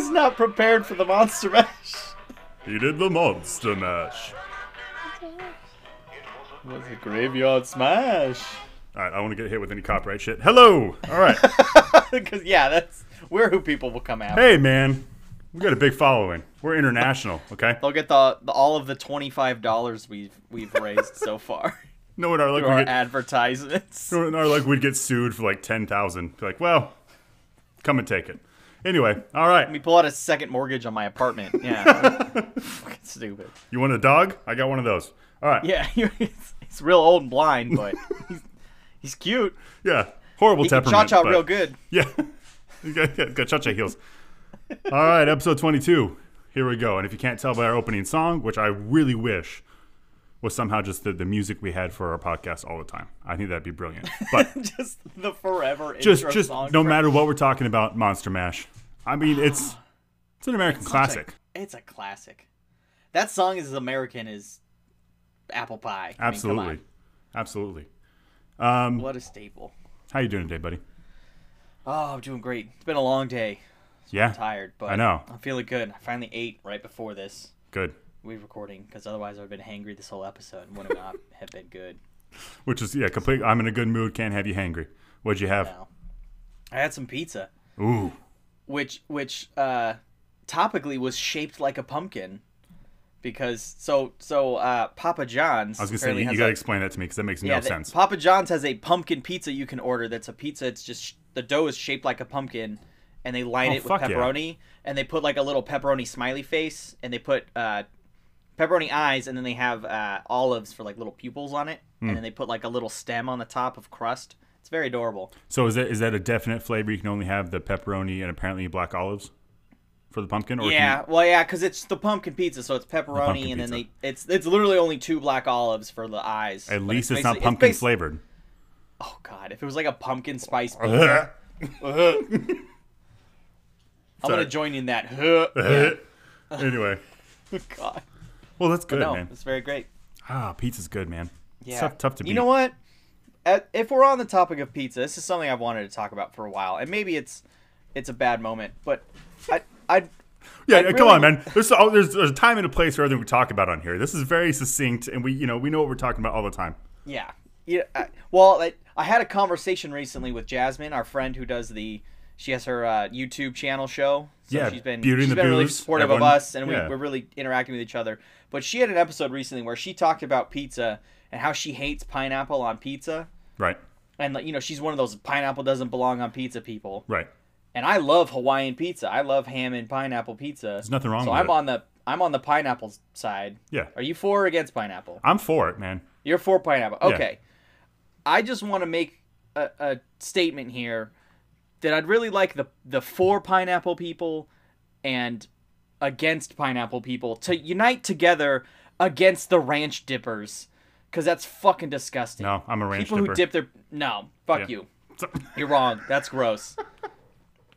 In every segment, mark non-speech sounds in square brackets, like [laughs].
Was not prepared for the monster mash. He did the monster mash. It was a graveyard smash. All right, I want to get hit with any copyright shit. Hello. All right. Because [laughs] yeah, that's we're who people will come after. hey, man. We got a big following. We're international. Okay. They'll get the, the all of the twenty five dollars we've we've raised so far [laughs] No, in our through our get. advertisements. no, in our luck, we'd get sued for like ten thousand. Like, well, come and take it. Anyway, all right. Let me pull out a second mortgage on my apartment. Yeah, [laughs] fucking stupid. You want a dog? I got one of those. All right. Yeah, [laughs] he's, he's real old and blind, but [laughs] he's, he's cute. Yeah. Horrible He temperament. cha cha real good. Yeah. You got, got, got cha-cha heels. All right, episode 22. Here we go. And if you can't tell by our opening song, which I really wish was somehow just the, the music we had for our podcast all the time. I think that'd be brilliant. But [laughs] just the forever just just no matter what we're talking about, Monster Mash. I mean, [sighs] it's it's an American a- classic. it's a classic. That song is as American as apple pie. I mean, Absolutely. on. Absolutely. Um, What a staple. how you doing today, buddy? Oh, I'm doing great. It's been a long day. Yeah. I'm tired, but I know. I'm feeling good. I finally ate right before this. Good. We recording because otherwise I would have been hangry this whole episode and would not [laughs] have been good. Which is yeah, complete. I'm in a good mood. Can't have you hangry. What'd you have? Now, I had some pizza, Ooh. which which uh, topically was shaped like a pumpkin, because so so uh, Papa John's. I was gonna say you, you gotta a- explain that to me because that makes yeah, no they- sense. Papa John's has a pumpkin pizza you can order. That's a pizza. It's just the dough is shaped like a pumpkin, and they line Oh, it with fuck yeah. pepperoni, and they put like a little pepperoni smiley face, and they put uh, pepperoni eyes, and then they have uh, olives for like little pupils on it, Hmm. and then they put like a little stem on the top of crust. It's very adorable. So is that is that a definite flavor? You can only have the pepperoni and apparently black olives for the pumpkin. Or yeah, well, yeah, because it's the pumpkin pizza, so it's pepperoni, pumpkin and then pizza. they it's it's literally only two black olives for the eyes. at least it's, not pumpkin basi- flavored. Oh god, if it was like a pumpkin spice pizza, I'm gonna join in that. [laughs] Yeah. anyway, [laughs] God. Well that's good, no, man. it's very great. Ah, pizza's good, man. Yeah, tough, tough to beat. You know what? At, if we're on the topic of pizza, this is something I've wanted to talk about for a while, and maybe it's it's a bad moment, but I I Yeah, I yeah, come really- on, man. There's, oh, there's there's a time and a place for everything we talk about on here. This is very succinct, and we you know we know what we're talking about all the time. yeah yeah. I, well, I, I had a conversation recently with Jasmine, our friend who does the. She has her uh, YouTube channel show. So Yeah, she's been Beauty she's been really supportive everyone- of us, and yeah. we, we're really interacting with each other. But she had an episode recently where she talked about pizza and how she hates pineapple on pizza, Right, and like, you know she's one of those pineapple doesn't belong on pizza people. right. and I love Hawaiian pizza. I love ham and pineapple pizza. There's nothing wrong so with I'm it. on the I'm on the pineapple side. Yeah, Are you for or against pineapple? I'm for it, man. You're for pineapple. Yeah. Okay. I just want to make a, a statement here that I'd really like the the for pineapple people and against pineapple people to unite together against the ranch dippers because that's fucking disgusting. No, I'm a ranch people dipper. who dip their no, fuck Yeah. you. You're wrong. That's gross.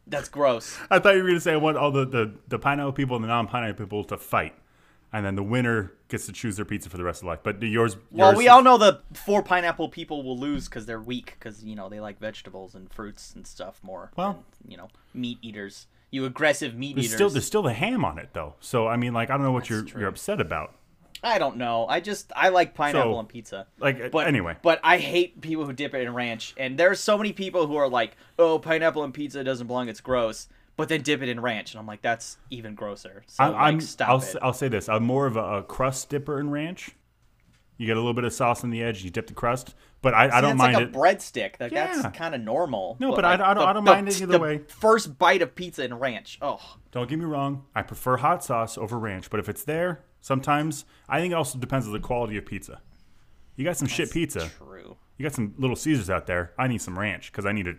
That's gross. [laughs] I thought you were gonna say I want all the, the, the pineapple people and the non-pineapple people to fight, and then the winner gets to choose their pizza for the rest of life. But yours, Well, yours we all know the four pineapple people will lose because they're weak because you know they like vegetables and fruits and stuff more. Well- than, you know, meat eaters. You aggressive meat There's eaters. still there's still the ham on it though. So I mean, like I don't know what you're true. you're upset about. I don't know. I just I like pineapple So, on pizza. Like uh, But anyway, but I hate people who dip it in ranch. And there's so many people who are like, "Oh, pineapple on pizza doesn't belong. It's gross." But then dip it in ranch, and I'm like, "That's even grosser." So I, like, I'm stop I'll, it. I'll say this: I'm more of a, a crust dipper in ranch. You get a little bit of sauce on the edge, you dip the crust, but I, I don't that's mind like it. a breadstick. Like, Yeah. That's kind of normal. No, but I- like, I don't- I don't the- mind it either the way. First bite of pizza in ranch. Oh, Don't get me wrong, I prefer hot sauce over ranch, but if it's there, sometimes I think it also depends on the quality of pizza. You got some shit pizza. true. You got some Little Caesars out there. I need some ranch because I need to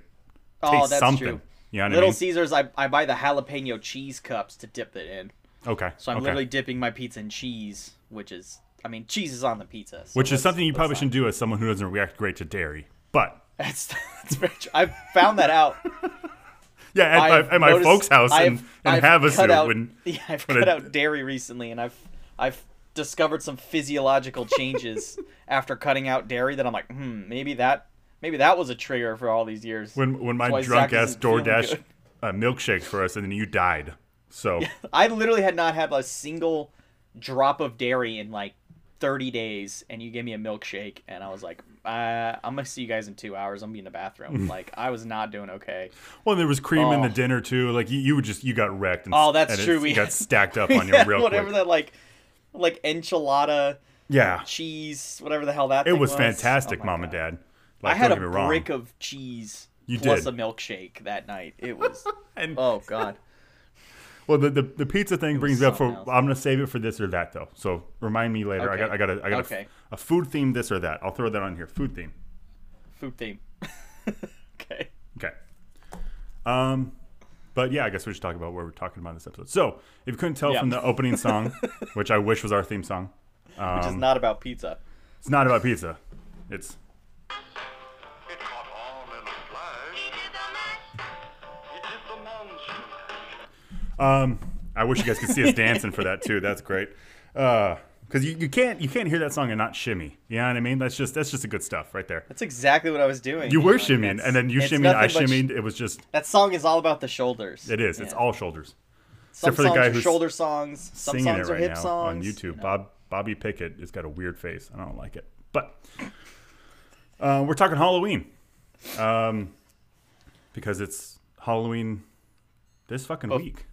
Oh, taste that's something. true. You know Little I mean? Caesars, I, I buy the jalapeno cheese cups to dip it in. okay. So I'm okay. literally dipping my pizza in cheese, which is, I mean, cheese is on the pizza. so Which is something you probably shouldn't do as someone who doesn't react great to dairy. But [laughs] That's, that's very true. I've found that out. [laughs] yeah, at, I've my, at my noticed- folks' house in, I've- in I've Havasu, out, when [laughs] yeah, I've when cut I- out dairy recently, and I've I've discovered some physiological changes after cutting out dairy that I'm like, hmm, maybe that maybe that was a trigger for all these years. when when my drunk Zach ass DoorDash uh, milkshakes for us, and then you died. So [laughs] I literally had not had a single drop of dairy in like 30 days, and you gave me a milkshake, and I was like, uh, I'm gonna see you guys in two hours. I'm gonna be in the bathroom. [laughs] like I was not doing okay. well, there was cream in the Oh. dinner too. Like you, you would just you got wrecked. And, Oh, that's and true. We got stacked up [laughs] on you Yeah, real whatever quick. that like, like enchilada yeah, cheese, whatever the hell that. it thing was It was fantastic, Oh mom and dad. Like, I had a wrong. brick of cheese You plus did. a milkshake that night. It was [laughs] And- oh god. Well, the, the, the pizza thing brings up for. else. I'm gonna save it for this or that though. So remind me later. I got I got a, I got Okay. a, a food theme this or that. I'll throw that on here. Food theme. Food theme. [laughs] okay. Okay. Um, but yeah, I guess we should talk about what we're talking about in this episode. So if you couldn't tell Yeah. from the opening song, [laughs] which I wish was our theme song, Which is um, not about pizza. it's not about pizza. It's Um, I wish you guys could see us dancing for that too. That's great. Uh, because you, you can't you can't hear that song and not shimmy. You know what I mean? That's just that's just the good stuff right there. That's exactly what I was doing. You were Like, shimmying, and then you shimmied. I but sh- It was just That song is all about the shoulders. it is. It's all shoulders. Some for the songs guy are who's shoulder songs. Some Singing songs it are hip now songs. on you YouTube. know. Bob Bobby Pickett has got a weird face. I don't like it. But uh, we're talking Halloween, um, because it's Halloween this fucking week.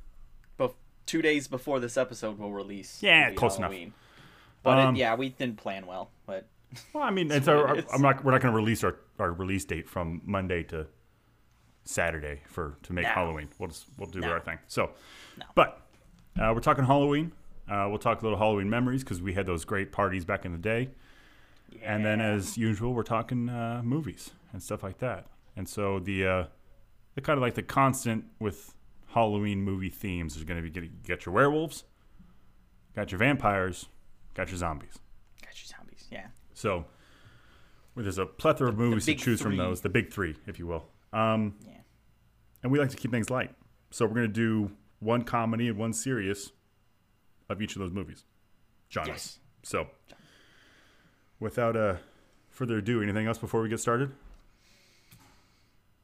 Bef- two days before this episode will release. Yeah, will close enough. Halloween. But Um, it, yeah, we didn't plan well. But [laughs] Well, I mean, it's our. I'm not. We're not going to release our, our release date from Monday to Saturday for to make No. Halloween. We'll just we'll do No. our thing. So, No. but uh, we're talking Halloween. Uh, we'll talk a little Halloween memories because we had those great parties back in the day. And then, as usual, we're talking uh, movies and stuff like that. And so the uh, the kind of like the constant with Halloween movie themes is going to be get, you got your werewolves, got your vampires, got your zombies. got your zombies. Yeah. So well, there's a plethora of movies to choose from those, the big three, if you will. Um, Yeah. and we like to keep things light. So we're going to do one comedy and one serious of each of those movies. Genres. Yes. So without uh, further ado, anything else before we get started?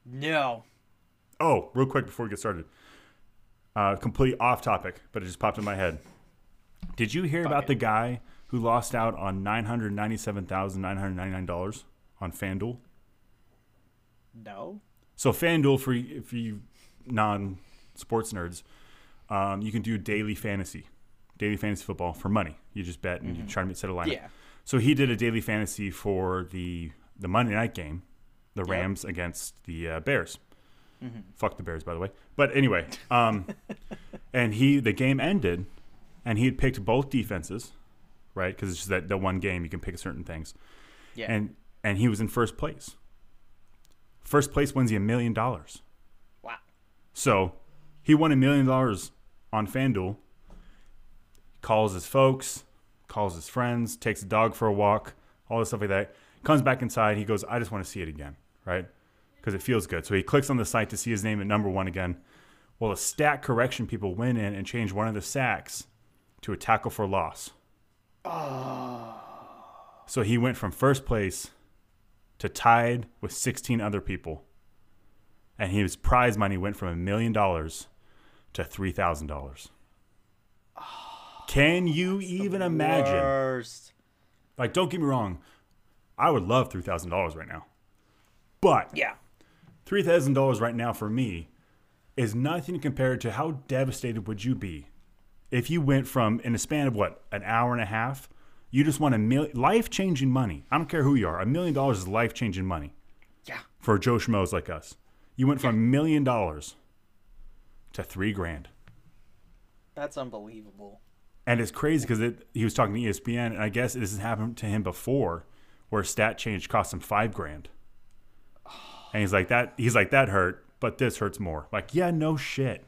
No. Oh, real quick before we get started. Uh, complete off topic, but it just popped in my head. Did you hear about it. the guy who lost out on $997,999 on FanDuel? No. So FanDuel, for for you non-sports nerds, um, you can do daily fantasy, daily fantasy football for money. You just bet and you try to set a lineup. Mm-hmm. Yeah. So he did a daily fantasy for the the Monday night game, the Rams against the uh, Bears. Mm-hmm. Fuck the Bears, by the way. But anyway, um, [laughs] and he the game ended, and he had picked both defenses, right? Because it's just that the one game you can pick certain things Yeah. and and he was in first place. First place wins you a million dollars. wow. So he won a million dollars on FanDuel. Calls his folks, calls his friends, takes a dog for a walk, all this stuff like that. Comes back inside. He goes, I just want to see it again, right? Because it feels good. So he clicks on the site to see his name at number one again. Well, the stat correction people went in and changed one of the sacks to a tackle for loss. Ah. So he went from first place to tied with 16 other people. And his prize money went from a million dollars to $3,000. Ah. Can you even imagine? Worst. Like, don't get me wrong. I would love $3,000 right now. But Yeah. $3,000 right now for me is nothing compared to how devastated would you be if you went from, in a span of what, an hour and a half, you just want a million life changing money. I don't care who you are. A million dollars is life changing money Yeah. for Joe Schmoes like us. You went from a million dollars to three grand. That's unbelievable. And it's crazy because he was talking to ESPN, and I guess this has happened to him before, where a stat change cost him five grand. And he's like that. He's like that hurt, but this hurts more. Like yeah, no shit.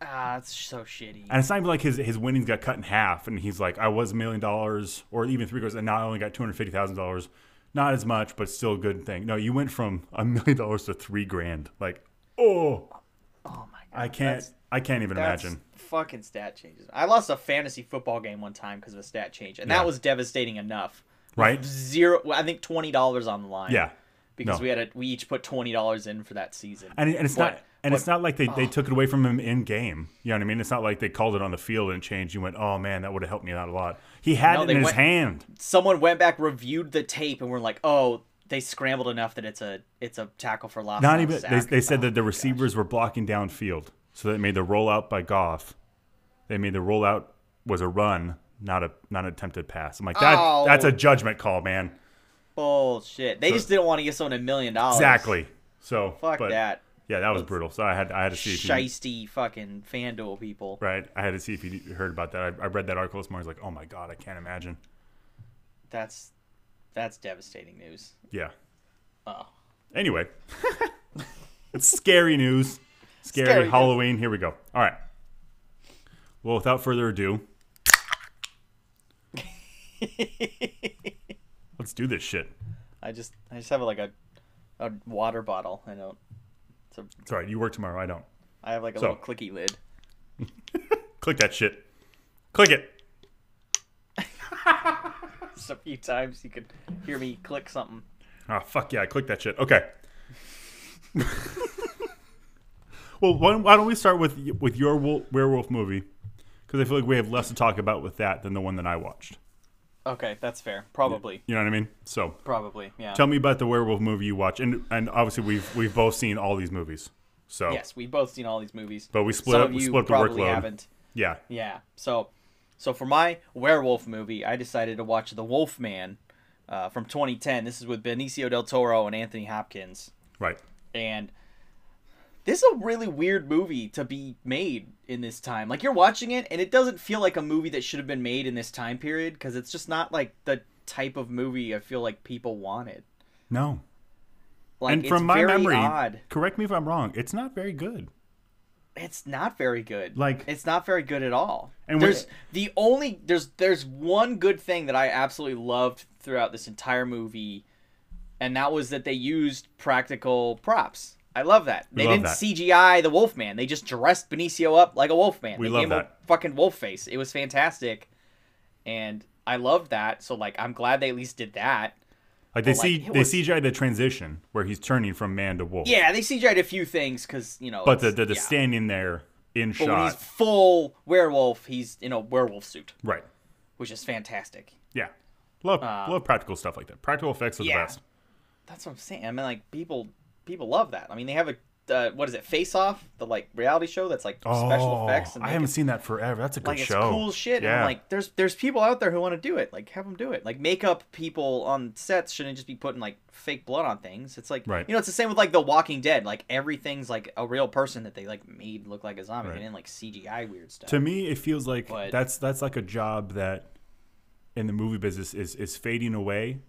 Ah, it's so shitty. And it's not even like his his winnings got cut in half, and he's like, I was a million dollars, or even three quarters, and now I only got two hundred fifty thousand dollars. Not as much, but still a good thing. No, you went from a million dollars to three grand. Like, oh, oh my god. I can't. That's, I can't even imagine. fucking stat changes. I lost a fantasy football game one time because of a stat change, and Yeah. that was devastating enough. Right? Zero. I think twenty dollars on the line. Yeah. Because No. we had a, we each put twenty dollars in for that season. And, and it's But not. And it's not like they, they took it away from him in game. You know what I mean? It's not like they called it on the field and changed. You went, oh man, that would have helped me out a lot. He had No, it in his went- hand. Someone went back, reviewed the tape, and were like, "Oh, they scrambled enough that it's a it's a tackle for loss." Not even. They, they said Oh, that the my gosh. receivers were blocking downfield, so they made the rollout by Goff. They made the rollout was a run, not a not an attempted pass. I'm like that. Oh. That's a judgment call, man. Bullshit. They just didn't want to give someone a million dollars. Exactly. So Fuck but, that. Yeah, that was brutal. So I had I had to see if you, fucking FanDuel people. right. I had to see if you heard about that. I, I read that article this morning. I was like, oh my god, I can't imagine. That's that's devastating news. Yeah. Oh. Anyway, [laughs] it's scary news. Scary, Scary news. Halloween. Here we go. All right. Well, without further ado, [laughs] let's do this shit. I just I just have like a a water bottle. I don't. It's a, It's all right. You work tomorrow. I don't. I have like a So. little clicky lid. [laughs] Click that shit. Click it. Just a few times you could hear me click something. Oh fuck yeah! I clicked that shit. Okay. [laughs] well, why, why don't we start with with your werewolf movie? Because I feel like we have less to talk about with that than the one that I watched. Okay, that's fair. Probably. You know what I mean? So Probably. Yeah. tell me about the werewolf movie you watch, and and obviously we've we've both seen all these movies. So Yes, we've both seen all these movies. But we split Some up- of we you split up the probably workload. haven't. yeah, Yeah. So, so for my werewolf movie, I decided to watch The Wolf Man, uh, from 2010. This is with Benicio del Toro and Anthony Hopkins, right. and this is a really weird movie to be made in this time. Like you're watching it, and it doesn't feel like a movie that should have been made in this time period because it's just not like the type of movie I feel like people wanted. No, Like and it's from my very memory, odd. correct me if I'm wrong. It's not very good. It's not very good. Like- it's not very good at all. And there's the only there's there's one good thing that I absolutely loved throughout this entire movie, and that was that they used practical props. I love that. They love didn't that. CGI the Wolfman. They just dressed Benicio up like a Wolfman. We they love that. a fucking wolf face. It was fantastic, and I loved that. So like, I'm glad they at least did that. Like they But, see it they was- CGI the transition where he's turning from man to wolf. Yeah, they CGI'd a few things because you know. but the the, the yeah. standing there in But when he's full werewolf, he's in a werewolf suit, right? which is fantastic. Yeah, love uh, love practical stuff like that. Practical effects are yeah. the best. That's what I'm saying. I mean, like people, people love that. I mean, they have a uh, what is it, Face Off, the like reality show that's like special Oh, effects. And I haven't it- seen that forever. That's a good like it's show. cool shit. And Yeah, I'm like, there's there's people out there who want to do it. Like, have them do it. Like, makeup people on sets shouldn't just be putting like fake blood on things. It's like, Right. you know, it's the same with like The Walking Dead. Like everything's like a real person that they like made look like a zombie. Right. They didn't like CGI weird stuff. to me, it feels like But- that's that's like a job that in the movie business is is fading away.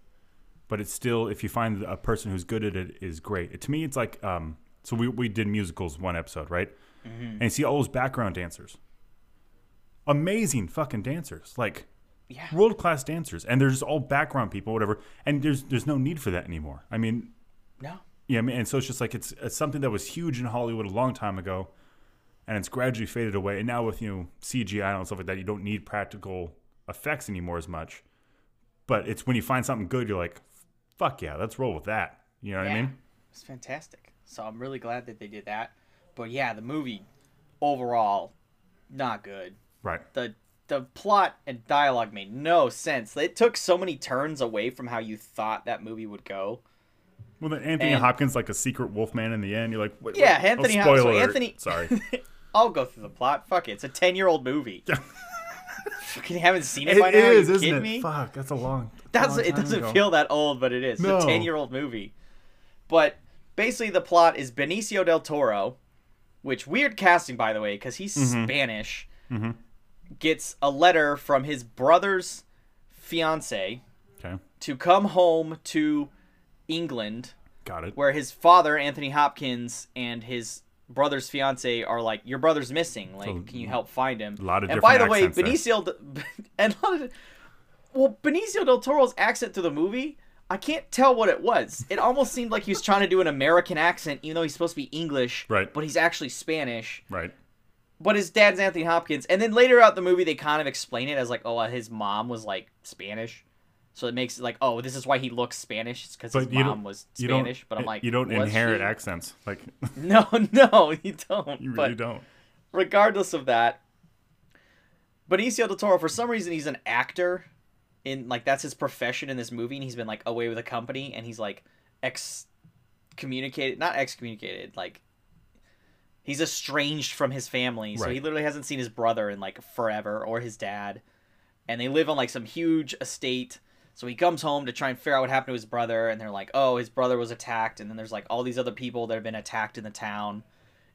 But it's still, if you find a person who's good at it, is great. to me, it's like, um, so we we did musicals one episode, right? Mm-hmm. And you see all those background dancers, amazing fucking dancers, like yeah. world class dancers, and they're just all background people, whatever. And there's there's no need for that anymore. I mean, No. yeah, I mean, and so it's just like it's, it's something that was huge in Hollywood a long time ago, and it's gradually faded away. And now with you know CGI and stuff like that, you don't need practical effects anymore as much. But it's when you find something good, you're like, "Fuck yeah, let's roll with that." You know what I mean? It's fantastic. So I'm really glad that they did that. But yeah, the movie overall not good. Right. The the plot and dialogue made no sense. It took so many turns away from how you thought that movie would go. Well, then Anthony And- Hopkins like a secret Wolfman in the end. You're like, wait, Yeah, wait, oh, Anthony oh, Hopkins. spoiler So. Anthony Sorry. [laughs] I'll go through the plot. Fuck it. It's a 10-year-old movie. Fucking haven't seen it, it by now. Are is, you isn't kidding it? me? Fuck, that's a long. That's long it doesn't ago. feel that old, but it is. No. It's a 10-year-old movie. But basically the plot is Benicio del Toro, which weird casting by the way cuz he's Mm-hmm. Spanish. Gets a letter from his brother's fiance Okay, to come home to England got it. where his father Anthony Hopkins and his brother's fiance are like your brother's missing like So, can you help find him a lot of and by the way there. Benicio [laughs] and a lot of, well Benicio del Toro's accent through the movie I can't tell what it was it almost seemed like he was trying to do an American accent even though he's supposed to be English Right. but he's actually Spanish Right. but his dad's Anthony Hopkins and then later out the movie they kind of explain it as like oh his mom was like Spanish So it makes it like, oh, this is why he looks Spanish It's because his mom was Spanish. But I'm like, you don't inherit she? accents. Like [laughs] [laughs] No, no, you don't. you but really don't. regardless of that, Benicio del Toro, for some reason, he's an actor. In like that's his profession in this movie, and he's been like away with a company, and he's like excommunicated, not excommunicated, like he's estranged from his family. So he literally hasn't seen his brother in like forever, or his dad, and they live on like some huge estate. So he comes home to try and figure out what happened to his brother, and they're like, "Oh, his brother was attacked," and then there's like all these other people that have been attacked in the town,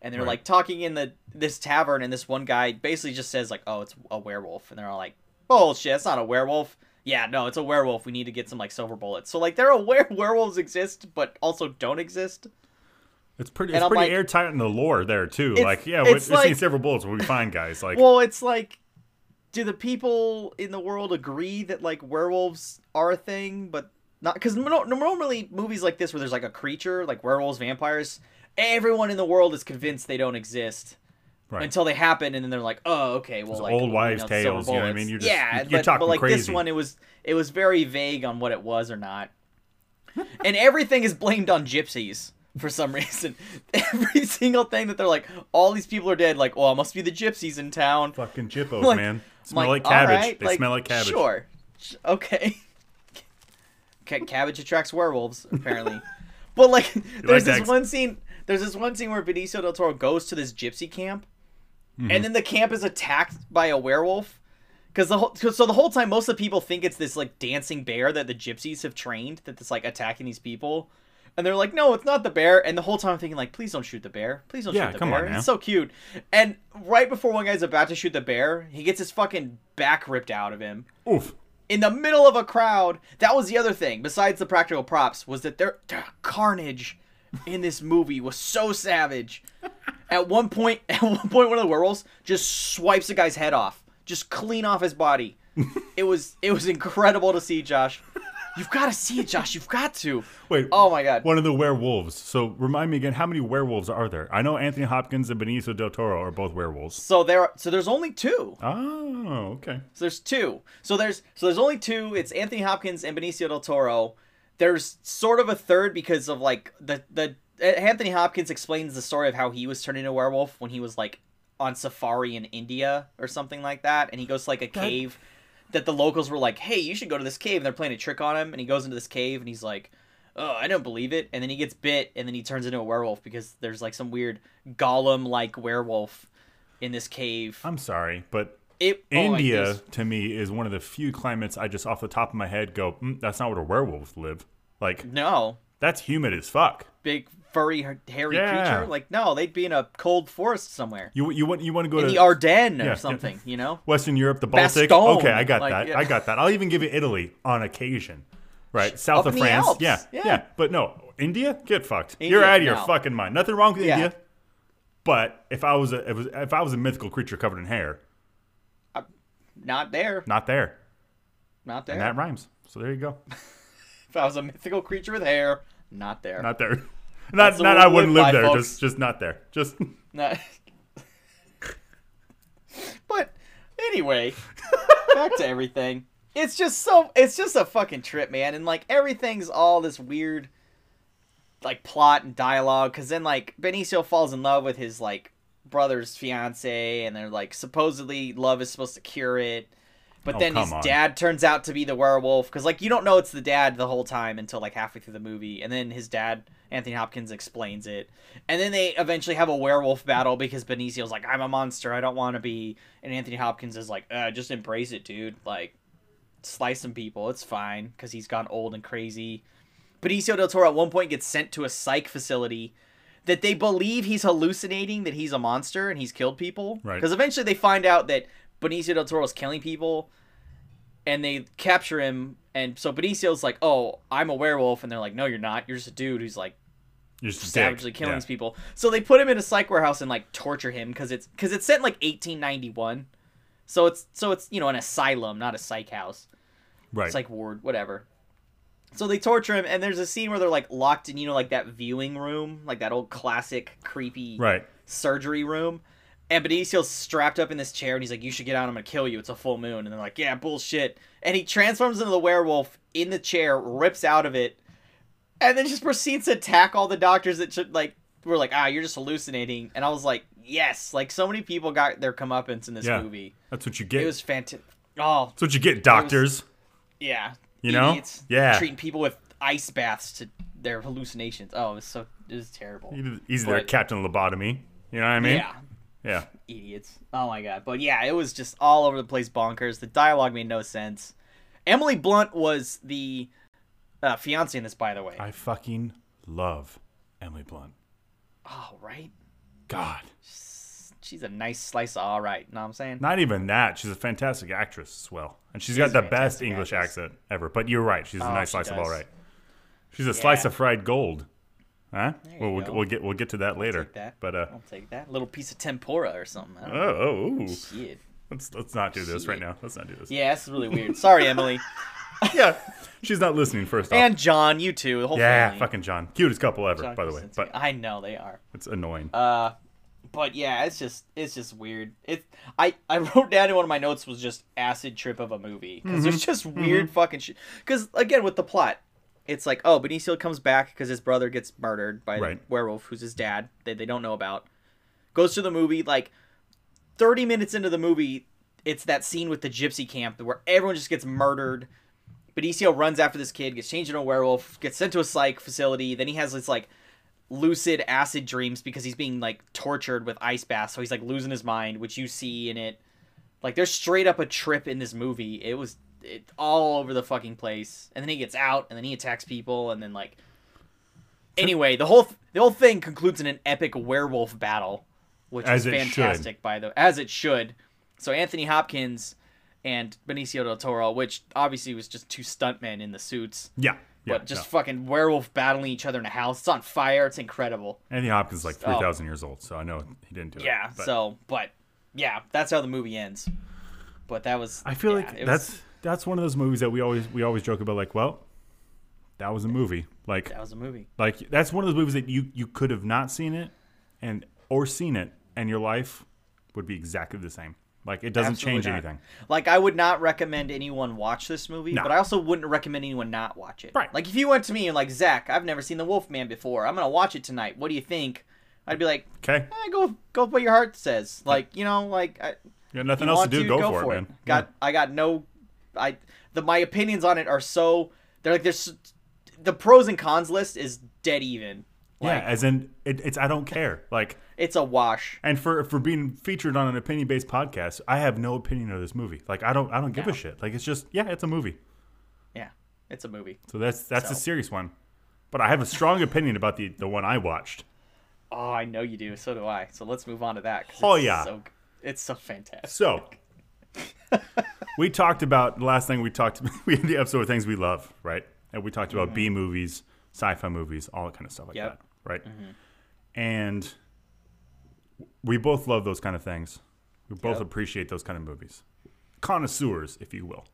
and they're Right. like talking in the this tavern, and this one guy basically just says like, "Oh, it's a werewolf," and they're all like, "Bullshit! It's not a werewolf." Yeah, no, it's a werewolf. We need to get some like silver bullets. So like they're aware [laughs] werewolves exist, but also don't exist. It's pretty. It's pretty like- airtight in the lore there too. Like yeah, it's we've like- seen several bullets. We'll be fine, guys. Like Well, it's like, do the people in the world agree that like werewolves are a thing, but not because normally movies like this where there's like a creature like werewolves, vampires, everyone in the world is convinced they don't exist. right. Until they happen, and then they're like, "Oh, okay, well, Those like old wives' tales, you know what I mean? You're just- yeah, you're but, talking but like this one, it was it was very vague on what it was or not, and everything is blamed on gypsies for some [laughs] reason. Every single thing that they're like, all these people are dead. Like, oh, well, it must be the gypsies in town. Fucking chippos, [laughs] Like- man. Smell like all cabbage. right, They smell like cabbage. Sure, Sh- okay. [laughs] Cabbage attracts werewolves, apparently. [laughs] but like, there's this eggs. one scene. There's this one scene where Benicio del Toro goes to this gypsy camp, Mm-hmm. and then the camp is attacked by a werewolf. Because the whole, 'cause- so the whole time, most of the people think it's this like dancing bear that the gypsies have trained that's like attacking these people, and they're like, no, it's not the bear. And the whole time I'm thinking like, please don't shoot the bear, please don't Yeah, shoot the come bear. on now. It's so cute. And right before one guy's about to shoot the bear, he gets his fucking back ripped out of him Oof. in the middle of a crowd. That was the other thing, besides the practical props, was that their, their carnage in this movie was so savage. [laughs] At one point, [laughs] at one point, one of the werewolves just swipes a guy's head off, just clean off his body. [laughs] it was it was incredible to see, Josh. You've got to see it, Josh. You've got to. [laughs] Wait. Oh my god. One of the werewolves. So remind me again, how many werewolves are there? I know Anthony Hopkins and Benicio del Toro are both werewolves. So there, so there's only two. Oh, okay. So there's two. So there's so there's only two. It's Anthony Hopkins and Benicio del Toro. There's sort of a third because of like the the Anthony Hopkins explains the story of how he was turned into a werewolf when he was like on safari in India or something like that, and he goes to like a cave that the locals were like, "Hey, you should go to this cave." And they're playing a trick on him, and he goes into this cave and he's like. Oh, I don't believe it. And then he gets bit, and then he turns into a werewolf because there's like some weird golem-like werewolf in this cave. I'm sorry, but It oh, India there's- to me is one of the few climates I just off the top of my head go, mm, that's not where werewolves live. Like no, that's humid as fuck. big furry hairy Yeah. creature. Like no, they'd be in a cold forest somewhere You you want you want to go in to the Ardennes yeah, yeah. or something. You know, Western Europe, the Baltic. Bastogne, Okay, I got like, that. yeah. I got that. I'll even give you Italy on occasion. Right, south Up of France. Yeah, yeah. yeah, But no, India, get fucked. India, You're out of your no. fucking mind. Nothing wrong with Yeah. India. But if I was a if, was, if I was a mythical creature covered in hair, uh, not there, not there, not there. and that rhymes. So there you go. [laughs] if I was a mythical creature with hair, not there. Not there. [laughs] Not the not I wouldn't live live there. folks. Just just not there. Just [laughs] Not- [laughs] but anyway, back to everything. It's just so it's just a fucking trip, man, and like everything's all this weird like plot and dialogue cuz then like Benicio falls in love with his like brother's fiance and they're like supposedly love is supposed to cure it. But Oh, then his on. dad turns out to be the werewolf cuz like you don't know it's the dad the whole time until like halfway through the movie and then his dad Anthony Hopkins explains it. And then they eventually have a werewolf battle because Benicio's like, I'm a monster, I don't want to be. And Anthony Hopkins is like, uh, just embrace it, dude. Like, slice some people, it's fine, because he's gone old and crazy. Benicio del Toro at one point gets sent to a psych facility that they believe he's hallucinating that he's a monster and he's killed people. Right. Because eventually they find out that Benicio del Toro is killing people and they capture him. And so Benicio's like, oh, I'm a werewolf. And they're like, no, you're not. You're just a dude who's like, you're just a dick. savagely killing Yeah. these people. So they put him in a psych warehouse and like torture him because it's because it's set in like 1891. So it's so it's you know an asylum, not a psych house, Right. psych ward, whatever. So they torture him, and there's a scene where they're like locked in, you know, like that viewing room, like that old classic creepy right. surgery room. And Benicio's strapped up in this chair, and he's like, "You should get out. I'm gonna kill you. It's a full moon." And they're like, "Yeah, bullshit." And he transforms into the werewolf in the chair, rips out of it, and then just proceeds to attack all the doctors that should like were like, "Ah, you're just hallucinating." And I was like, "Yes!" Like so many people got their comeuppance in this Yeah. movie. That's what you get. It was fantastic. Oh, That's what you get, doctors. yeah. You know? Yeah. Treating people with ice baths to their hallucinations. Oh, it was so it was terrible. Easy there, But- Captain Lobotomy. You know what I mean? yeah. Yeah. idiots. Oh my god. But yeah, it was just all over the place bonkers. The dialogue made no sense. Emily Blunt was the uh, fiance in this, by the way. I fucking love Emily Blunt. oh, right? God. She's a nice slice of all right. Know what I'm saying? Not even that. She's a fantastic actress as well. And she's She got the best English actress. accent ever. But you're right. She's a Oh, nice slice of all right. She's a slice of fried gold. Huh? Well, we'll, we'll get we'll get to that later. Take that. But uh I'll take that. little piece of tempura or something. Oh, know. oh. Shit. let's let's not do this right now. Let's not do this. Yeah, this is really weird. Sorry, Emily. [laughs] [laughs] yeah. She's not listening first off. and John, you too. The whole yeah, family. fucking John. Cutest couple ever, John by the way. But I know they are. it's annoying. Uh, but yeah, it's just it's just weird. It I I [laughs] wrote down in one of my notes was just acid trip of a movie because there's just weird fucking shit. Because again, with the plot, it's like oh Benicio comes back because his brother gets murdered by Right. the werewolf who's his dad that they don't know about. Goes to the movie like thirty minutes into the movie, it's that scene with the gypsy camp where everyone just gets murdered. Benicio runs after this kid, gets changed into a werewolf, gets sent to a psych facility. Then he has this like lucid acid dreams because he's being like tortured with ice baths, so he's like losing his mind, which you see in it. Like there's straight up a trip in this movie. It was it all over the fucking place, and then he gets out, and then he attacks people, and then like. Anyway, the whole the whole thing concludes in an epic werewolf battle, which As is it should. fantastic by the as it should. So Anthony Hopkins and Benicio del Toro, which obviously was just two stuntmen in the suits, yeah. Yeah. but just no. fucking werewolf battling each other in a house. It's on fire. It's incredible. Anthony Hopkins is like Oh. 3,000 years old, so I know he didn't do it. Yeah. So, but yeah, that's how the movie ends. But that was. I feel yeah, like that's was- that's one of those movies that we always we always joke about like, well, that was a movie. Like that was a movie. like that's one of those movies that you you could have not seen it and or seen it and your life would be exactly the same. Like it doesn't Absolutely change not. anything. Like I would not recommend anyone watch this movie, No. but I also wouldn't recommend anyone not watch it. Right. Like if you went to me and like Zach, I've never seen The Wolfman before. I'm gonna watch it tonight. What do you think? I'd be like, Okay? eh, go go with what your heart says. Like you know, like I, You got nothing you else to do, go, for, it, man. Got I got no, I the my opinions on it are so they're like there's the pros and cons list is dead even. yeah. Like, yeah, as in it, it's I don't care. Like it's a wash. and for for being featured on an opinion based podcast, I have no opinion of this movie. Like I don't I don't give No. a shit. Like it's just yeah, it's a movie. Yeah, it's a movie. So that's that's a serious one. But I have a strong opinion about the the one I watched. Oh, I know you do. So do I. So let's move on to that. Oh, it's yeah. so, it's so fantastic. So we talked about the last thing we talked about [laughs] we had the episode of things we love, right? And we talked about B movies, sci-fi movies, all that kind of stuff like Mm-hmm. Yep. that, right? And we both love those kind of things. We both Yep. appreciate those kind of movies, connoisseurs, if you will.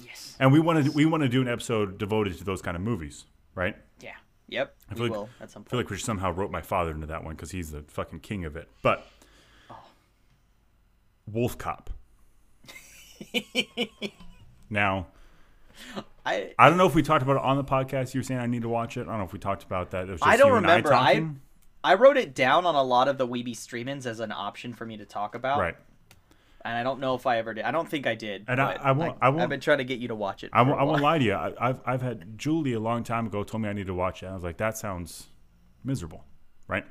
Yes. And we want to we want to do an episode devoted to those kind of movies, right? Yeah. Yep. I we feel like, will at some I feel like we somehow wrote my father into that one because he's the fucking king of it. But Oh. Wolf Cop. [laughs] now, I I don't know if we talked about it on the podcast. You were saying I need to watch it. I don't know if we talked about that. It was just I don't remember. I, I. I wrote it down on a lot of the Weeby streamings as an option for me to talk about. right. And I don't know if I ever did. I don't think I did. And I- I won't- I won't- I've been trying to get you to watch it. I won't, I won't lie to you. I, I've I've had Julie a long time ago told me I need to watch it. I was like, that sounds miserable, right?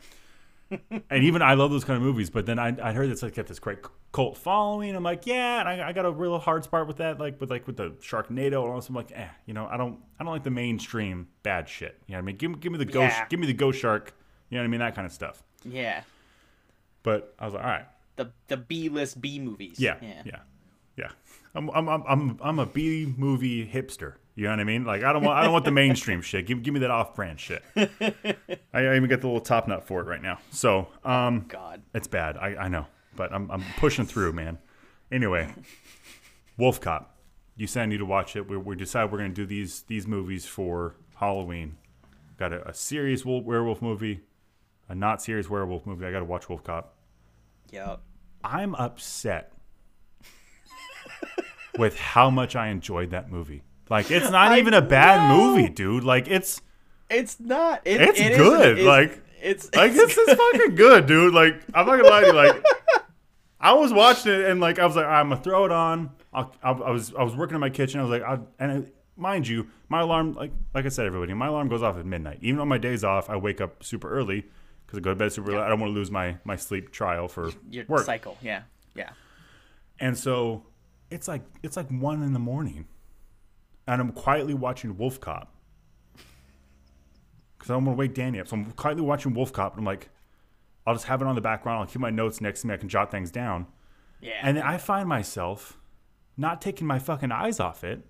And even I love those kind of movies, but then I, I heard it's like got this great cult following. I'm like, yeah, and I, I got a real hard spot with that, like with like with the Sharknado and all this. I'm like, eh, you know, I don't I don't like the mainstream bad shit. You know what I mean? Give, me- give me the ghost, Yeah. give me the ghost shark. You know what I mean? That kind of stuff. Yeah. But I was like, all right, The the B list B movies. yeah, Yeah. yeah, yeah. I'm I'm I'm I'm, I'm a B movie hipster. You know what I mean? Like I don't want I don't want the mainstream [laughs] shit. Give give me that off brand shit. I, I even got the little top nut for it right now. So um, God. it's bad. I, I know, but I'm I'm pushing through, man. Anyway, Wolf Cop. You said I need to watch it. We we decided we're gonna do these these movies for Halloween. Got a, a serious wolf, werewolf movie, a not serious werewolf movie. I got to watch Wolf Cop. Yep. I'm upset [laughs] with how much I enjoyed that movie. Like it's [laughs] not I even a bad know. movie, dude. Like it's It's not. It, It's it good, It's, like- it's like it's, it's [laughs] fucking good, dude. Like I'm not gonna lie to you, like I was watching it and like I was like I'm gonna throw it on. I'll, I, I was I was working in my kitchen. I was like, I, and mind you, my alarm like like I said, everybody, my alarm goes off at midnight. Even on my days off, I wake up super early because I go to bed super early. I don't want to lose my my sleep trial for your work. cycle. Yeah, yeah. And so it's like it's like one in the morning, and I'm quietly watching Wolf Cop because I don't want to wake Danny up. So I'm quietly watching Wolf Cop, and I'm like, I'll just have it on the background. I'll keep my notes next to me. I can jot things down, Yeah. and then I find myself not taking my fucking eyes off it,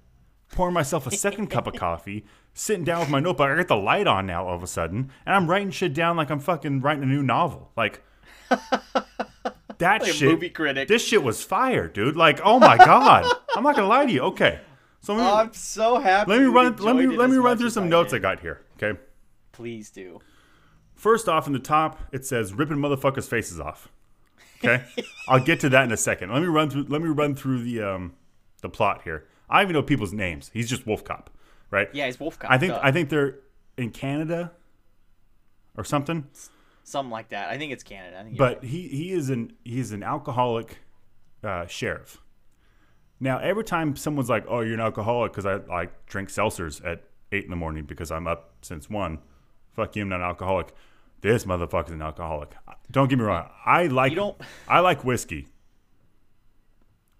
pouring myself a second cup of [laughs] coffee, sitting down with my notebook. I got the light on now all of a sudden, and I'm writing shit down like I'm fucking writing a new novel. Like [laughs] that Like shit. movie critic. This shit was fire, dude. Like, oh my god. [laughs] I'm not gonna lie to you. Okay, so me, Oh, I'm so happy. let me run let me let me run through some I notes I got here. Okay. Please do. First off, in the top, it says ripping motherfuckers' faces off. Okay, [laughs] I'll get to that in a second. Let me run through. Let me run through the um, the plot here. I don't even know people's names. He's just Wolf Cop, right? Yeah, he's Wolf Cop. I think duh. I think they're in Canada or something. something like that. I think it's Canada. I think But he he is an he is an alcoholic uh, sheriff. Now every time someone's like, "Oh, you're an alcoholic," because I like drink seltzers at eight in the morning because I'm up since one. Fuck you, I'm not an alcoholic. This motherfucker's an alcoholic. Don't get me wrong. I like don't- I like whiskey,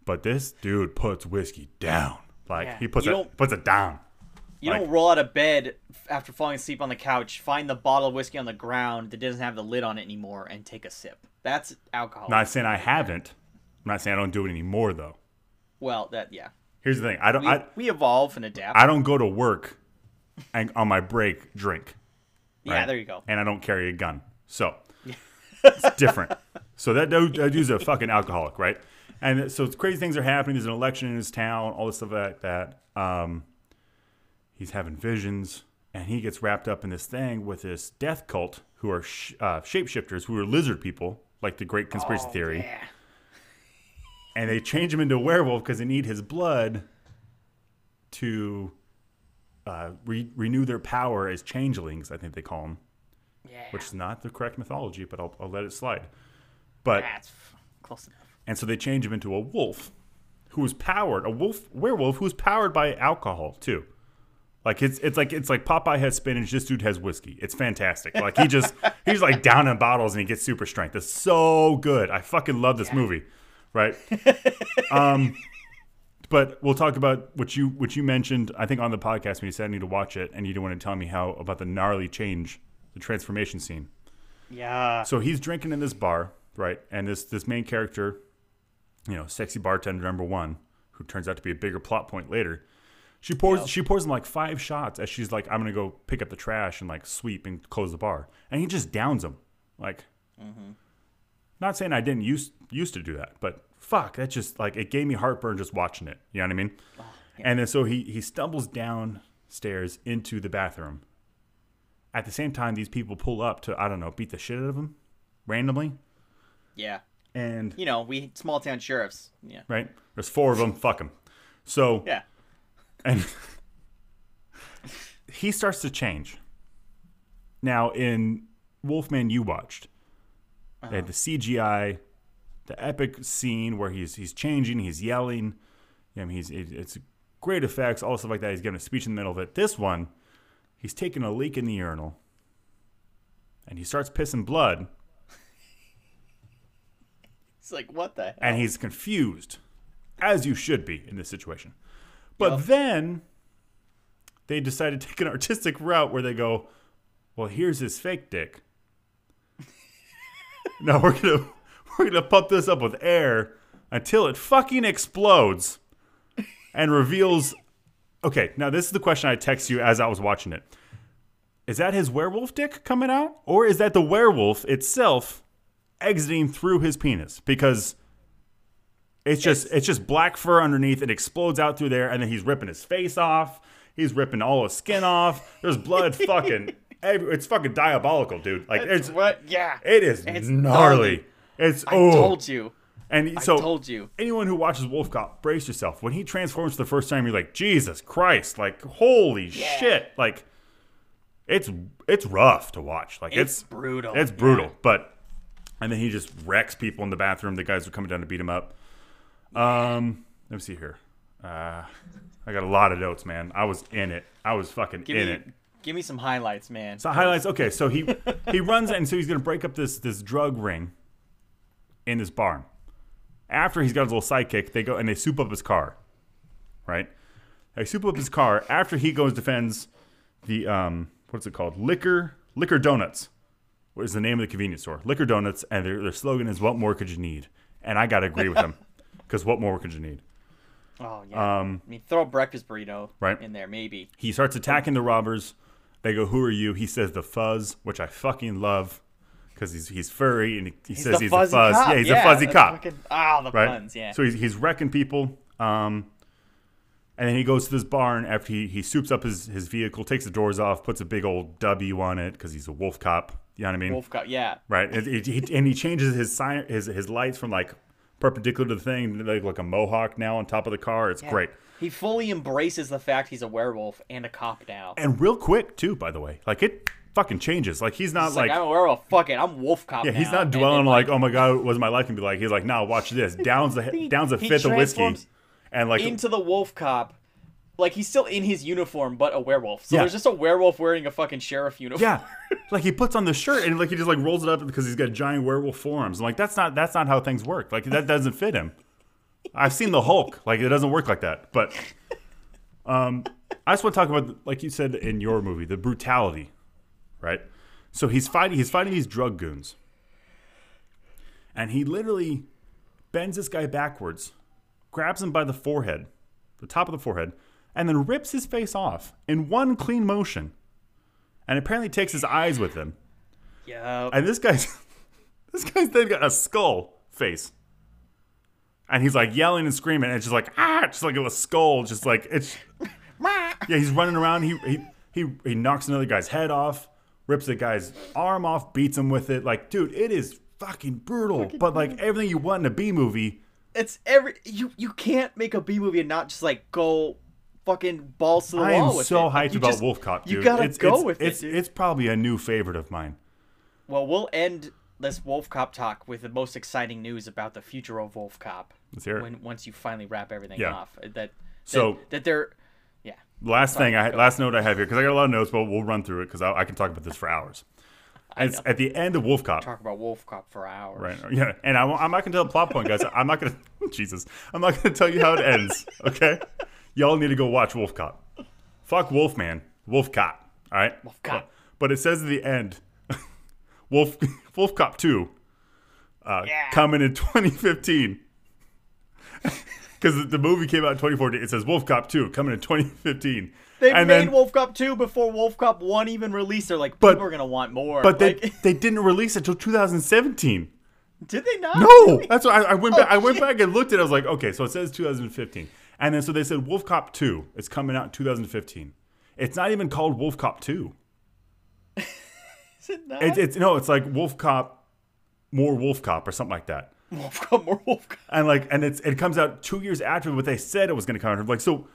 but this dude puts whiskey down. Like Yeah, he puts you it puts it down. You Like- don't roll out of bed after falling asleep on the couch, find the bottle of whiskey on the ground that doesn't have the lid on it anymore, and take a sip. That's alcohol. Not saying I haven't. I'm not saying I don't do it anymore though. Well, that yeah. Here's the thing. I don't. We, I, we evolve and adapt. I don't go to work and on my break drink. yeah, there you go. And I don't carry a gun. So [laughs] it's different. So that dude, that dude's a fucking alcoholic, right? And so crazy things are happening. There's an election in his town, all this stuff like that. Um, he's having visions, and he gets wrapped up in this thing with this death cult who are sh- uh, shapeshifters, who are lizard people, like the Great Conspiracy Theory. Oh, Yeah. And they change him into a werewolf because they need his blood to uh, re- renew their power as changelings, I think they call them Yeah. which is not the correct mythology, but I'll, I'll let it slide. But That's close enough. and so they change him into a wolf, who is powered, a wolf werewolf who's powered by alcohol too. Like it's it's like it's like Popeye has spinach. This dude has whiskey. It's fantastic. Like he just he's like down in bottles and he gets super strength. It's so good. I fucking love this movie, right? [laughs] um, but we'll talk about what you what you mentioned. I think on the podcast when you said I need to watch it, and you didn't want to tell me how about the gnarly change, the transformation scene. Yeah. So he's drinking in this bar, right? And this this main character, you know, sexy bartender number one, who turns out to be a bigger plot point later. She pours Yep. she pours him like five shots as she's like, I'm gonna go pick up the trash and like sweep and close the bar, and he just downs him. Like, not saying I didn't used used to do that, but fuck, that just like it gave me heartburn just watching it. You know what I mean? Oh, and then so he he stumbles downstairs into the bathroom. At the same time, these people pull up to I don't know beat the shit out of him randomly, Yeah. and You know, we small town sheriffs. Yeah. right there's four of them. fuck them. So Yeah. and [laughs] he starts to change. Now in Wolfman, you watched they had the CGI, the epic scene where he's he's changing, he's yelling. I mean, he's it, it's great effects, all stuff like that. He's giving a speech in the middle of it. This one, he's taking a leak in the urinal, and he starts pissing blood, [laughs] It's like what the hell? and he's confused, as you should be in this situation. But Yep. then they decide to take an artistic route where they go, "Well, here's his fake dick. [laughs] now we're gonna [laughs] we're gonna pump this up with air until it fucking explodes and reveals." Okay, now this is the question I text you as I was watching it. Is that his werewolf dick coming out, or is that the werewolf itself exiting through his penis? Because it's just it's, just black fur underneath. It explodes out through there, and then he's ripping his face off. He's ripping all his skin off. There's blood [laughs] fucking. Every, it's fucking diabolical, dude. Like It's it's what? Yeah. it is It's gnarly. gnarly. It's I oh, told you. And so, I told you. anyone who watches Wolf Cop, brace yourself. When he transforms for the first time, you're like, Jesus Christ! Like, holy shit! Like, it's it's rough to watch. Like, It's it's brutal. It's brutal. But and then he just wrecks people in the bathroom. The guys are coming down to beat him up. Um, let me see here. Uh, I got a lot of notes, man. I was in it. I was fucking Give in me, it. Give me some highlights, man. So highlights. Okay, so he he runs and so he's gonna break up this this drug ring in this barn. After he's got his little sidekick, they go and they soup up his car. Right? They soup up his car after he goes defends the um what's it called? Liquor Liquor Donuts. What is the name of the convenience store? Liquor Donuts, and their, their slogan is "What more could you need?" And I gotta agree with him, [laughs] because what more could you need? Oh yeah. Um, I mean, throw a breakfast burrito Right. in there, maybe. He starts attacking the robbers. They go, "Who are you?" He says, "The Fuzz," which I fucking love because he's he's furry and he, he He's says he's the Fuzz. cop. Yeah, he's a fuzzy cop, fucking- Ah, the right? puns. Yeah. So he's he's wrecking people. Um, and then he goes to this barn after he he soups up his his vehicle, takes the doors off, puts a big old W on it because he's a wolf cop. You know what I mean? Wolf cop. Yeah. Right. And, he- and he changes his sign his his lights from like perpendicular to the thing, like like a mohawk now on top of the car. It's great. He fully embraces the fact he's a werewolf and a cop now. And real quick too, by the way. Like it fucking changes. Like he's not like, like, I'm a werewolf. Fuck it. I'm wolf cop. yeah, he's now. not And dwelling then, like, oh my god, what was my life gonna be like? He's like, now watch this. [laughs] Downs the He- downs a fifth of whiskey, and like into the wolf cop. Like he's still in his uniform, but a werewolf. So Yeah. there's just a werewolf wearing a fucking sheriff uniform. yeah, [laughs] like he puts on the shirt and like he just like rolls it up because he's got giant werewolf forearms. I'm like that's not that's not how things work. Like that doesn't fit him. I've seen the Hulk. Like it doesn't work like that. But um, I just want to talk about like you said in your movie, the brutality, right? So he's fighting he's fighting these drug goons, and he literally bends this guy backwards, grabs him by the forehead, the top of the forehead, and then rips his face off in one clean motion. And apparently takes his eyes with him. Yeah. And this guy's [laughs] this guy's then got a skull face. And he's like yelling and screaming, and it's just like ah, just like a skull, just like it's [laughs] yeah, he's running around. He he he he knocks another guy's head off, rips the guy's arm off, beats him with it. Like, dude, it is fucking brutal. but like everything you want in a B movie, It's every you you can't make a B movie and not just like go fucking balls to the I wall am with so it. Hyped you about just- Wolf Cop, dude. You gotta it's, go it's, with it's, it, dude. It's probably a new favorite of mine. Well, we'll end this Wolf Cop talk with the most exciting news about the future of Wolf Cop. Let's hear it. When once you finally wrap everything Yeah. off, that that, So- that they're yeah. Last thing, I last note I have here because I got a lot of notes, but we'll run through it because I, I can talk about this for hours. It's know. at the end of Wolf Cop, Talk about Wolf Cop for hours. right? Yeah, and I, am not gonna tell the plot point, guys. I'm not gonna, [laughs] Jesus, I'm not gonna tell you how it ends. Okay, y'all need to go watch Wolf Cop. Fuck Wolfman, Wolf Cop. All right, Wolf Cop. But it says at the end, Wolf [laughs] Wolf Cop Two, uh, Yeah. coming in [laughs] 2015. Because the movie came out in 2014, it says Wolf Cop 2 coming in 2015. They made then, Wolf Cop 2 before Wolf Cop 1 even released. They're like, But- people are going to want more. but they, Like, they didn't release it until 2017. [laughs] did they not? No, that's why I, I went back. I went shit. back and looked at. it. I was like, okay, so it says 2015, and then so they said Wolf Cop 2 It's coming out in 2015. It's not even called Wolf Cop 2. Is it not? It, it's no, it's like Wolf Cop, more Wolf Cop or something like that. Wolf Cop, more Wolf Cop. and like and it's it comes out two years after what they said it was going to come out. Like so,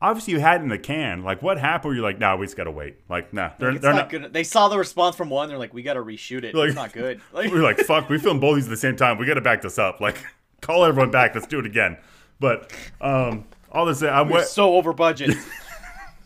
obviously you had it in the can. Like what happened? Where you're like, nah, we just got to wait. Like nah, they're It's they're not, not. good. They saw the response from one. They're like, we got to reshoot it. Like- it's not good. Like, [laughs] We're like, fuck, we filmed both these at the same time. We got to back this up. Like, [laughs] call everyone back. Let's do it again. But um, all this, I'm we're way, so over budget. [laughs]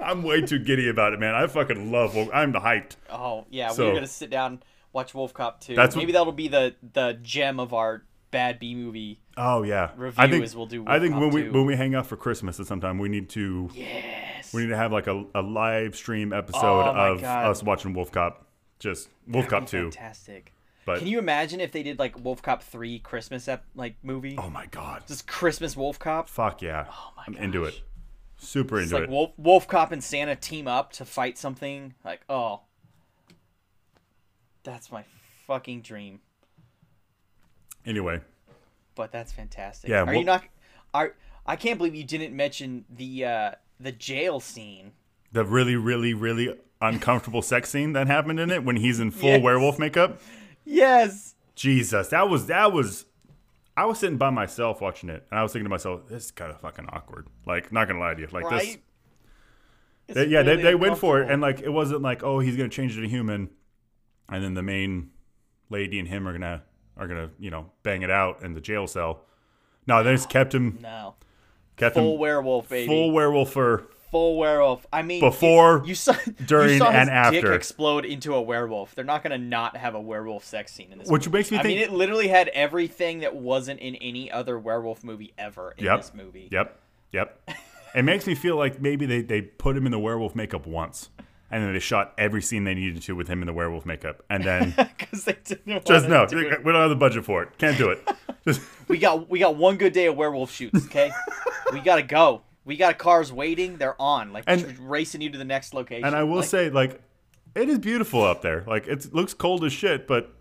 I'm way too giddy about it, man. I fucking love. Wolf- I'm the hyped. oh yeah, So- we're gonna sit down watch Wolf Cop 2. That's what- Maybe that'll be the the gem of our bad B movie. Oh yeah, Review I think is we'll do I think Wolf when Cop we when we hang out for Christmas at some time, we need to Yes. we need to have like a, a live stream episode Oh, of God. us watching Wolf Cop. Just Wolf Cop two. Fantastic. But Can you imagine if they did like Wolf Cop 3 Christmas ep- like movie? oh my god, Just Christmas Wolf Cop. fuck yeah, Oh my I'm into it. Super It's into like it. Wolf, Wolf Cop and Santa team up to fight something. Like, oh, that's my fucking dream. Anyway, But that's fantastic. Yeah, Are you not? Are I can't believe you didn't mention the uh the jail scene. the really, really, really uncomfortable sex scene that happened in it when he's in full [laughs] Yes. werewolf makeup. Yes. Jesus, that was that was. I was sitting by myself watching it, and I was thinking to myself, "This is kind of fucking awkward." Like, not gonna lie to you, like this. Right? It's They, yeah, they, really they went for it, and like it wasn't like, oh, he's gonna change it to human, and then the main lady and him are gonna are gonna you know bang it out in the jail cell. No, they just kept him no kept full him werewolf baby. full werewolf for full werewolf. I mean, Before, you, [laughs] you saw during, you saw and after. explode into a werewolf. They're not gonna not have a werewolf sex scene in this. Which movie. makes me I mean, it literally had everything that wasn't in any other werewolf movie ever in Yep. this movie. Yep. Yep. it makes me feel like maybe they, they put him in the werewolf makeup once. And then they shot every scene they needed to with him in the werewolf makeup. And then [laughs] Because they didn't just no, do we it. don't have the budget for it. Can't do it. [laughs] Just We got we got one good day of werewolf shoots. Okay, we gotta go. We got cars waiting. They're on, like And- racing you to the next location. and I will Like, say, like, it is beautiful up there. Like it looks cold as shit, but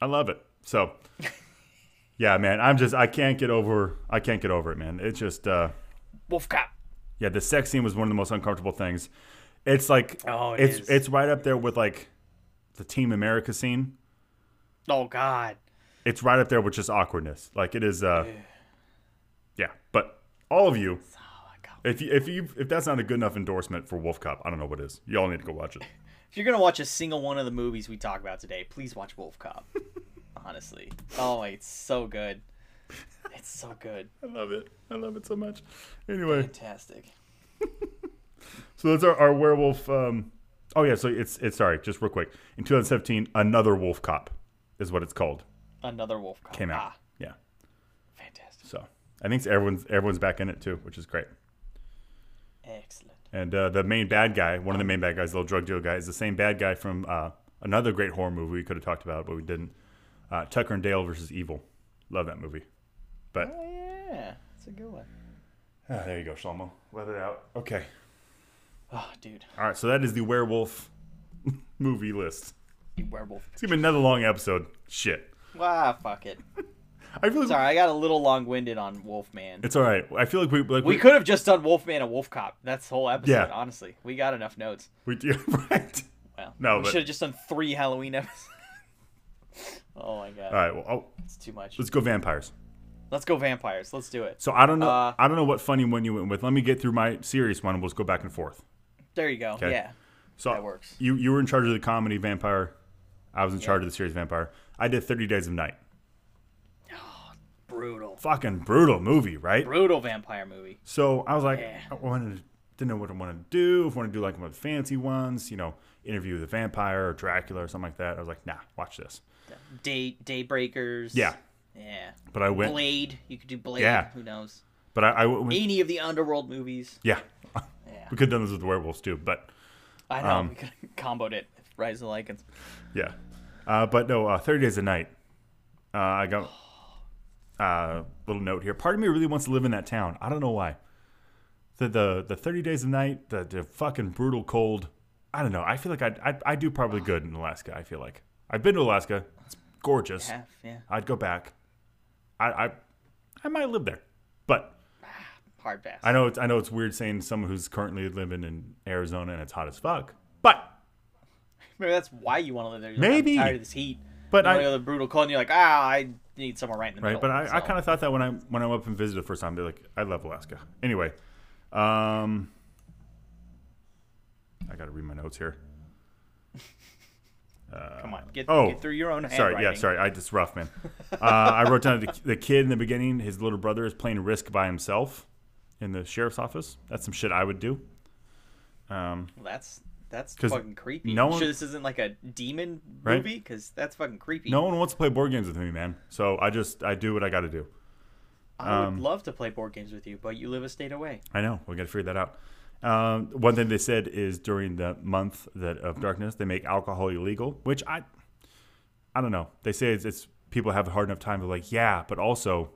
I love it. So [laughs] yeah, man, I'm just I can't get over I can't get over it, man. It's just uh Wolf Cop. Yeah, the sex scene was one of the most uncomfortable things. It's like Oh, it it's is. it's right up there with like the Team America scene. Oh God. It's right up there with just awkwardness. Like it is uh Yeah, but all of you if you if you if that's not a good enough endorsement for Wolf Cop, I don't know what is. Y'all need to go watch it. [laughs] If you're gonna watch a single one of the movies we talk about today, please watch Wolf Cop. [laughs] Honestly. Oh, it's so good. It's so good. [laughs] I love it. I love it so much. Anyway, Fantastic. so that's our, our werewolf um Oh yeah, so it's it's sorry, just real quick. In 2017, another Wolf Cop is what it's called. Another Wolf Cop. Came out. Ah, Yeah. fantastic. So, I think everyone's everyone's back in it too, which is great. Excellent. And uh, the main bad guy, one of the main bad guys, the little drug dealer guy, is the same bad guy from uh, another great horror movie we could have talked about, but we didn't. Uh, Tucker and Dale versus Evil. Love that movie. But Oh yeah, it's a good one. ah, there you go, Shlomo. Let it out. Okay. Oh, dude, All right. So that is the werewolf [laughs] movie list. you werewolf. It's gonna be another long episode. Shit. Wow, fuck it. [laughs] I feel like Sorry, I got a little long-winded on Wolfman. it's all right. I feel like we like We could have just done Wolfman and Wolf Cop. That's the whole episode. Yeah. Honestly, we got enough notes. we do [laughs] right. Well, No, we but- should have just done three Halloween episodes. [laughs] oh my god, All right. Well, oh, it's too much. let's go vampires. Let's go vampires. Let's do it. So I don't know. Uh, I don't know what funny one you went with. Let me get through my serious one. and We'll just go back and forth. There you go. Okay. Yeah. So That works. You you were in charge of the comedy vampire. I was in charge of the serious vampire. I did Thirty Days of Night. Brutal. Fucking brutal movie, right? Brutal vampire movie. So I was like, Yeah. I wanted to, didn't know what I wanted to do. If I wanted to do like one of the fancy ones, you know, interview the vampire or Dracula or something like that. I was like, nah, watch this. Day Daybreakers. Yeah, Yeah. but I went. Blade. You could do Blade. Yeah. Who knows? But I, I went. Any of the underworld movies. Yeah, [laughs] Yeah. we could have done this with the werewolves too. But I know. Um, we could have [laughs] comboed it. Rise of the Lycans. Yeah. Uh, but no, uh, 30 Days a Night. Uh, I got [gasps] uh, little note here. Part of me really wants to live in that town. I don't know why. The the, the 30 Days a Night, the, the fucking brutal cold. I don't know. I feel like I'd, I'd, I'd do probably good in Alaska. I feel like. I've been to Alaska. It's gorgeous. Half. Yeah. I'd go back. I, I, I might live there. But Hard pass. I know it's I know it's weird saying someone who's currently living in Arizona and it's hot as fuck. But Maybe that's why you want to live there. You're like, Maybe. I'm tired of this heat. But You I to the brutal cold, and you're like, ah, I need somewhere right in the right? middle. But I, I kind of thought that when I when I went up and visited the first time, they're like, I love Alaska. Anyway, um, I got to read my notes here. [laughs] come on, get, oh, get through your own Sorry, yeah, sorry, I just rough man. [laughs] Uh, I wrote down the, the kid in the beginning. His little brother is playing Risk by himself in the sheriff's office. That's some shit I would do. Um, Well, that's that's 'Cause fucking creepy. no one- sure this isn't like a demon Right? movie because that's fucking creepy. no one wants to play board games with me, man. So I just I do what I got to do. I would um, love to play board games with you, but you live a state away. I know. We got to figure that out. Um, one thing they said is during the month that of darkness, they make alcohol illegal, which I, I don't know. They say it's, it's people have a hard enough time. They're like, yeah, but also,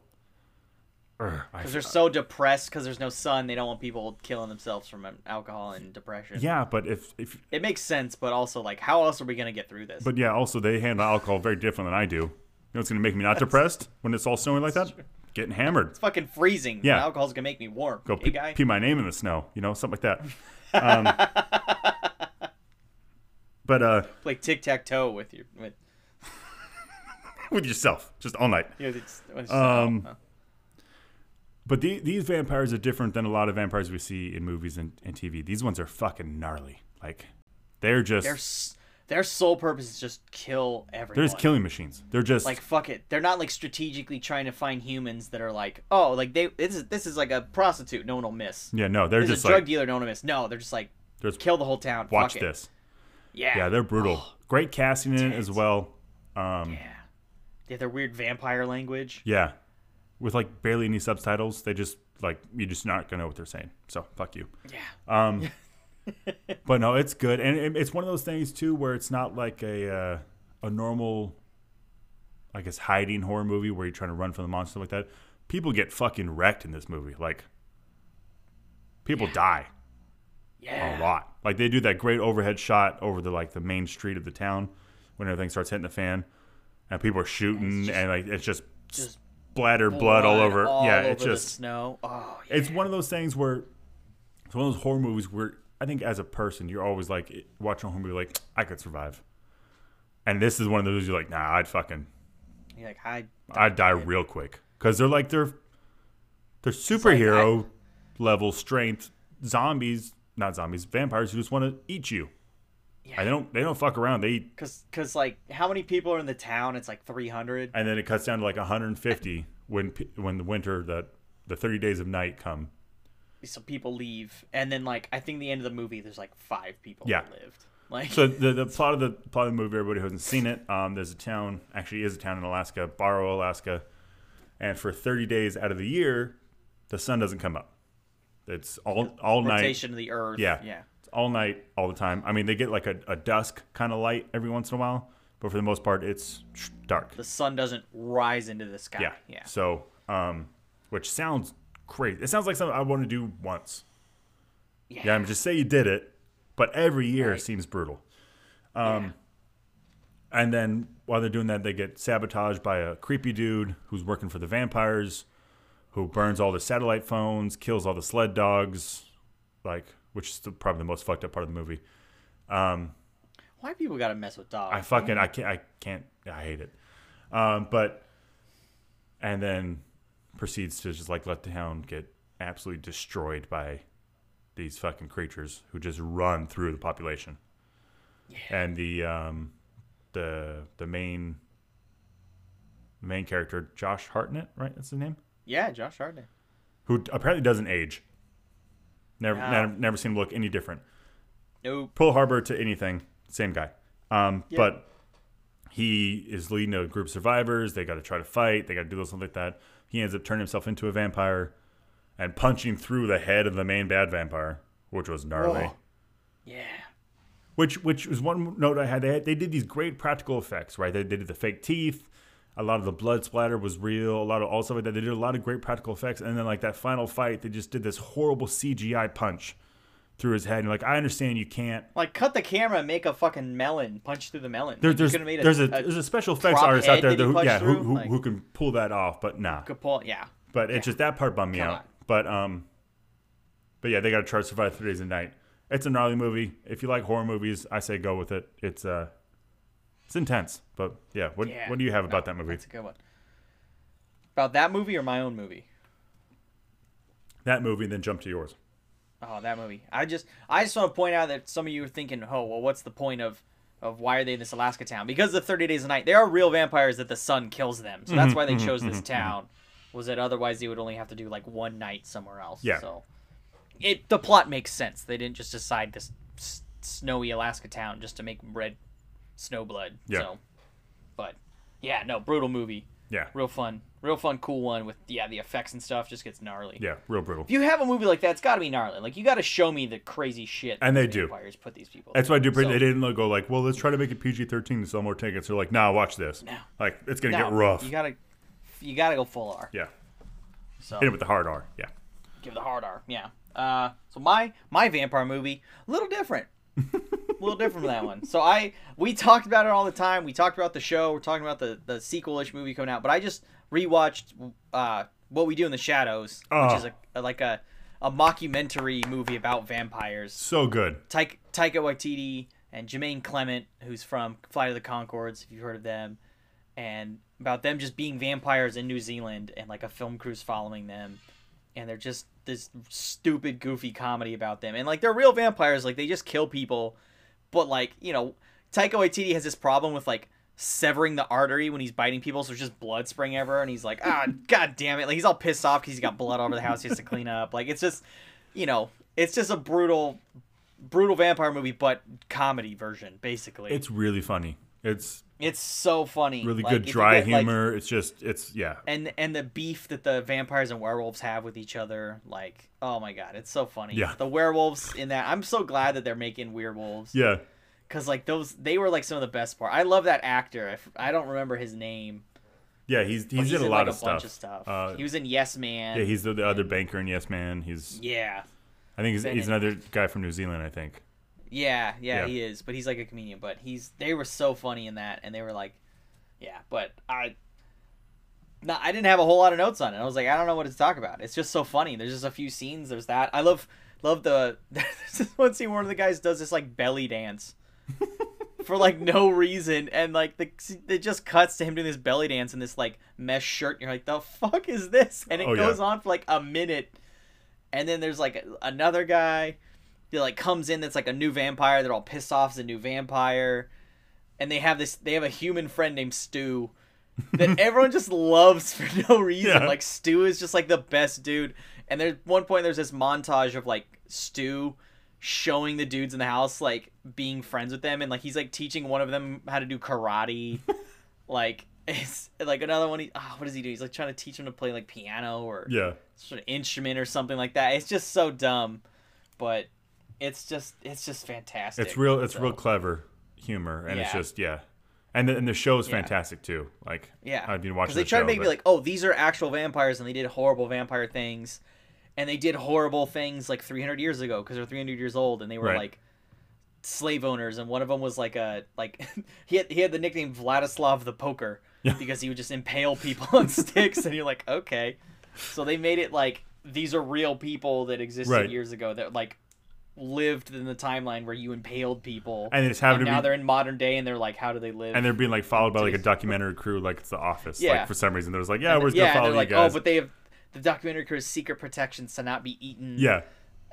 Because they're so depressed because there's no sun, they don't want people killing themselves from um, alcohol and depression. yeah, but if if It makes sense, but also like, how else are we gonna get through this? but yeah, also they handle alcohol very different than I do. You know, what's gonna make me not depressed when it's all snowing like that. Getting hammered. it's fucking freezing. Yeah. alcohol's gonna make me warm. Go hey, pee, guy. pee my name in the snow. You know, something like that. [laughs] Um, but uh, Play tic tac toe with your with. [laughs] with yourself, just all night. Yeah, it's, it's Um, oh, But the, these vampires are different than a lot of vampires we see in movies and, and TV. These ones are fucking gnarly. Like they're just their s- their sole purpose is just kill everyone. they're just killing machines. They're just like fuck it. They're not like strategically trying to find humans that are like, oh, like they this is this is like a prostitute. No one will miss. yeah, no, they're This is just a drug like dealer. No one will miss. No, they're just like there's kill the whole town. watch fuck it. this. Yeah. Yeah, they're brutal. Great casting in it as well. Um, Yeah. They have their weird vampire language. yeah, with like barely any subtitles. They just like you're just not gonna know what they're saying. So fuck you. Yeah. Um, [laughs] but no, it's good, and it, it's one of those things too where it's not like a uh, a normal, I guess, hiding horror movie where you're trying to run from the monster like that. People get fucking wrecked in this movie. Like, people die Yeah. a lot. Like they do that great overhead shot over the like the main street of the town when everything starts hitting the fan, and people are shooting, just- and like it's just, just splattered blood, all over. all yeah, over it's just snow. Oh, yeah. it's one of those things where it's one of those horror movies where I think as a person you're always like watching a horror movie like I could survive, and this is one of those you're like nah I'd fucking You're like, I I'd die real quick because they're like they're they're superhero level strength zombies not zombies vampires who just want to eat you. Yeah. And they don't they don't fuck around they Cause, cause like, how many people are in the town? It's like 300. and then it cuts down to like 150 when when the winter the the 30 days of night come So people leave, and then like, I think the end of the movie, there's like five people Yeah. that lived. Like, So the, the [laughs] plot of the plot of the movie, everybody who hasn't seen it, um, there's a town, actually is a town in Alaska, Barrow, Alaska, and for 30 days out of the year, the sun doesn't come up. It's all all night. rotation of the earth. Yeah, Yeah. All night, all the time. I mean, they get like a, a dusk kind of light every once in a while, but for the most part, it's dark. The sun doesn't rise into the sky. Yeah, Yeah. So, um, which sounds crazy. It sounds like something I want to do once. Yeah. Yeah, I'm just say you did it, but every year Right. seems brutal. Um, and then while they're doing that, they get sabotaged by a creepy dude who's working for the vampires, who burns all the satellite phones, kills all the sled dogs, like which is the, probably the most fucked up part of the movie. Um, Why people gotta mess with dogs? I fucking I can't I can't I hate it. Um, but and then proceeds to just like let the town get absolutely destroyed by these fucking creatures who just run through the population. And the um the the main main character Josh Hartnett, right? That's his name. Yeah, Josh Hartnett. Who apparently doesn't age. Never, No. never, never seen him look any different. Nope. Pearl Harbor to anything, same guy. Um, Yeah. But he is leading a group of survivors. They got to try to fight. They got to do something like that. He ends up turning himself into a vampire and punching through the head of the main bad vampire, which was gnarly. Whoa. Yeah. Which which was one note I had. They had, they did these great practical effects, right? They, they did the fake teeth. A lot of the blood splatter was real. A lot of all stuff like that. They did a lot of great practical effects, and then like that final fight, they just did this horrible CGI punch through his head. And you're like, I understand you can't Like, cut the camera and make a fucking melon punch through the melon. There, there's could've there's a, there's a special effects artist out there that who, yeah who, who, like- who can pull that off, but nah. could pull. Yeah. But it's just that part bummed me Come out. on. But um, but yeah, they got to try to survive three days a night. It's a gnarly movie. If you like horror movies, I say go with it. It's uh, it's intense. But yeah, what Yeah. what do you have No, about that movie? That's a good one. About that movie or my own movie? That movie, then jump to yours. Oh, that movie. I just I just want to point out that some of you are thinking, oh, well, what's the point of of why are they in this Alaska town? Because of 30 Days a Night, there are real vampires that the sun kills them. So Mm-hmm, that's why they mm-hmm, chose this mm-hmm, mm-hmm. town. Was that otherwise they would only have to do like one night somewhere else? Yeah. So it the plot makes sense. They didn't just decide this s- snowy Alaska town just to make red snow blood. Yeah. So, but yeah, no, brutal movie. Yeah, Real fun, real fun, cool one with yeah the effects and stuff. Just gets gnarly. yeah, real brutal. If you have a movie like that, it's got to be gnarly. Like you got to show me the crazy shit. And they the do. Vampires put these people. That's why I do. So- they didn't go like, well, let's try to make it PG thirteen to sell more tickets. They're like, nah, watch this. No. Like it's gonna No, get rough. You gotta, you gotta go full R. yeah, So hit it with the hard R. Yeah. give the hard R. Yeah. Uh, so my my vampire movie a little different. A little different from that one. So I we talked about it all the time. We talked about the show. We're talking about the the sequel-ish movie coming out. But I just rewatched uh what we do in the shadows, Oh. which is a, a like a a mockumentary movie about vampires. So good. Taika, Taika Waititi and Jermaine Clement, who's from Flight of the Conchords, if you've heard of them, and about them just being vampires in New Zealand and like a film crew's following them and they're just this stupid goofy comedy about them. And like they're real vampires. Like they just kill people. But like you know Taika Waititi has this problem with like severing the artery when he's biting people so there's just blood spraying everywhere and he's like ah [laughs] god damn it. Like he's all pissed off because he's got blood all over the house he has to clean up. Like it's just you know it's just a brutal brutal vampire movie but comedy version basically. It's really funny. It's it's so funny really Like, good dry get, like, humor. it's just it's yeah. and and the beef that the vampires and werewolves have with each other like oh my god it's so funny Yeah. the werewolves in that i'm so glad that they're making werewolves Yeah. because like those they were like some of the best part i love that actor I, f- I don't remember his name Yeah, he's but he's, in a lot like, of a stuff. bunch of stuff Uh, he was in yes man yeah, he's the, the other banker in Yes Man. He's yeah I think he's, he's in- another guy from New Zealand. I think. Yeah yeah Yeah. he is but he's like a comedian but he's they were so funny in that and they were like yeah but i no, I didn't have a whole lot of notes on it. I was like, I don't know what to talk about. It's just so funny. There's just a few scenes. There's that. I love love the [laughs] there's this one scene where one of the guys does this like belly dance [laughs] for like no reason, and like the it just cuts to him doing this belly dance in this like mesh shirt. And you're like, the fuck is this? And it Oh, yeah. goes on for like a minute, and then there's like another guy that like comes in that's like a new vampire. They're all pissed off as a new vampire, and they have this. They have a human friend named Stu [laughs] that everyone just loves for no reason. Yeah. Like Stu is just like the best dude. And there's one point there's this montage of like Stu showing the dudes in the house like being friends with them and like he's like teaching one of them how to do karate. [laughs] like it's like another one he oh, what does he do? He's like trying to teach him to play like piano or Yeah. sort of instrument or something like that. It's just so dumb. But it's just it's just fantastic. It's real. It's So, real clever humor, and it's just yeah. And the, and the show's Yeah. fantastic too. Like Yeah, I've been watching. they the try to show, make me but- like, oh, these are actual vampires, and they did horrible vampire things, and they did horrible things like 300 years ago because they're 300 years old, and they were Right. like slave owners, and one of them was like a like [laughs] he had he had the nickname Vladislav the Poker [laughs] Yeah. because he would just impale people on [laughs] sticks, and you're like, okay, so they made it like these are real people that existed Right. years ago that like lived in the timeline where you impaled people And it's and to now be- they're in modern day and they're like how do they live and they're being like followed by like a documentary crew, like it's The Office. Yeah. Like for some reason, there was like, yeah, And- we're just yeah, gonna and follow they're you like, oh, guys. oh, but they have the documentary crew has secret protections to not be eaten. yeah,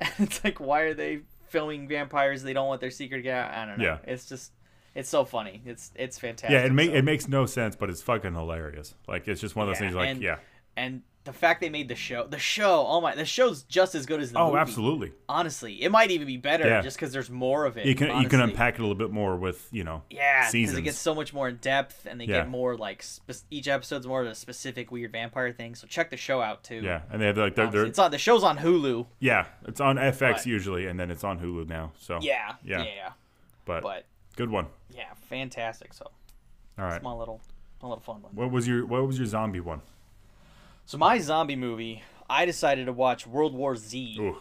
[laughs] it's like why are they filming vampires? They don't want their secret to get out. I don't know. Yeah. It's just it's so funny. It's it's fantastic. yeah. It make so- it makes no sense, but it's fucking hilarious. Like it's just one of those Yeah, things. Like and- yeah. and the fact they made the show, the show, oh my, the show's just as good as the Oh, movie. absolutely. Honestly, it might even be better Yeah. just because there's more of it. You can you can unpack it a little bit more with you know Yeah, because seasons. it gets so much more in depth, and they Yeah. get more like spe- each episode's more of a specific weird vampire thing. So check the show out too. yeah, and they have like they're, they're it's on the show's on Hulu. yeah, it's on FX But- usually, and then it's on Hulu now. So Yeah, Yeah. yeah, yeah. but, But good one. yeah, fantastic. So All right. small little, small little fun one. What was your what was your zombie one? So my zombie movie, I decided to watch World War Z Ooh,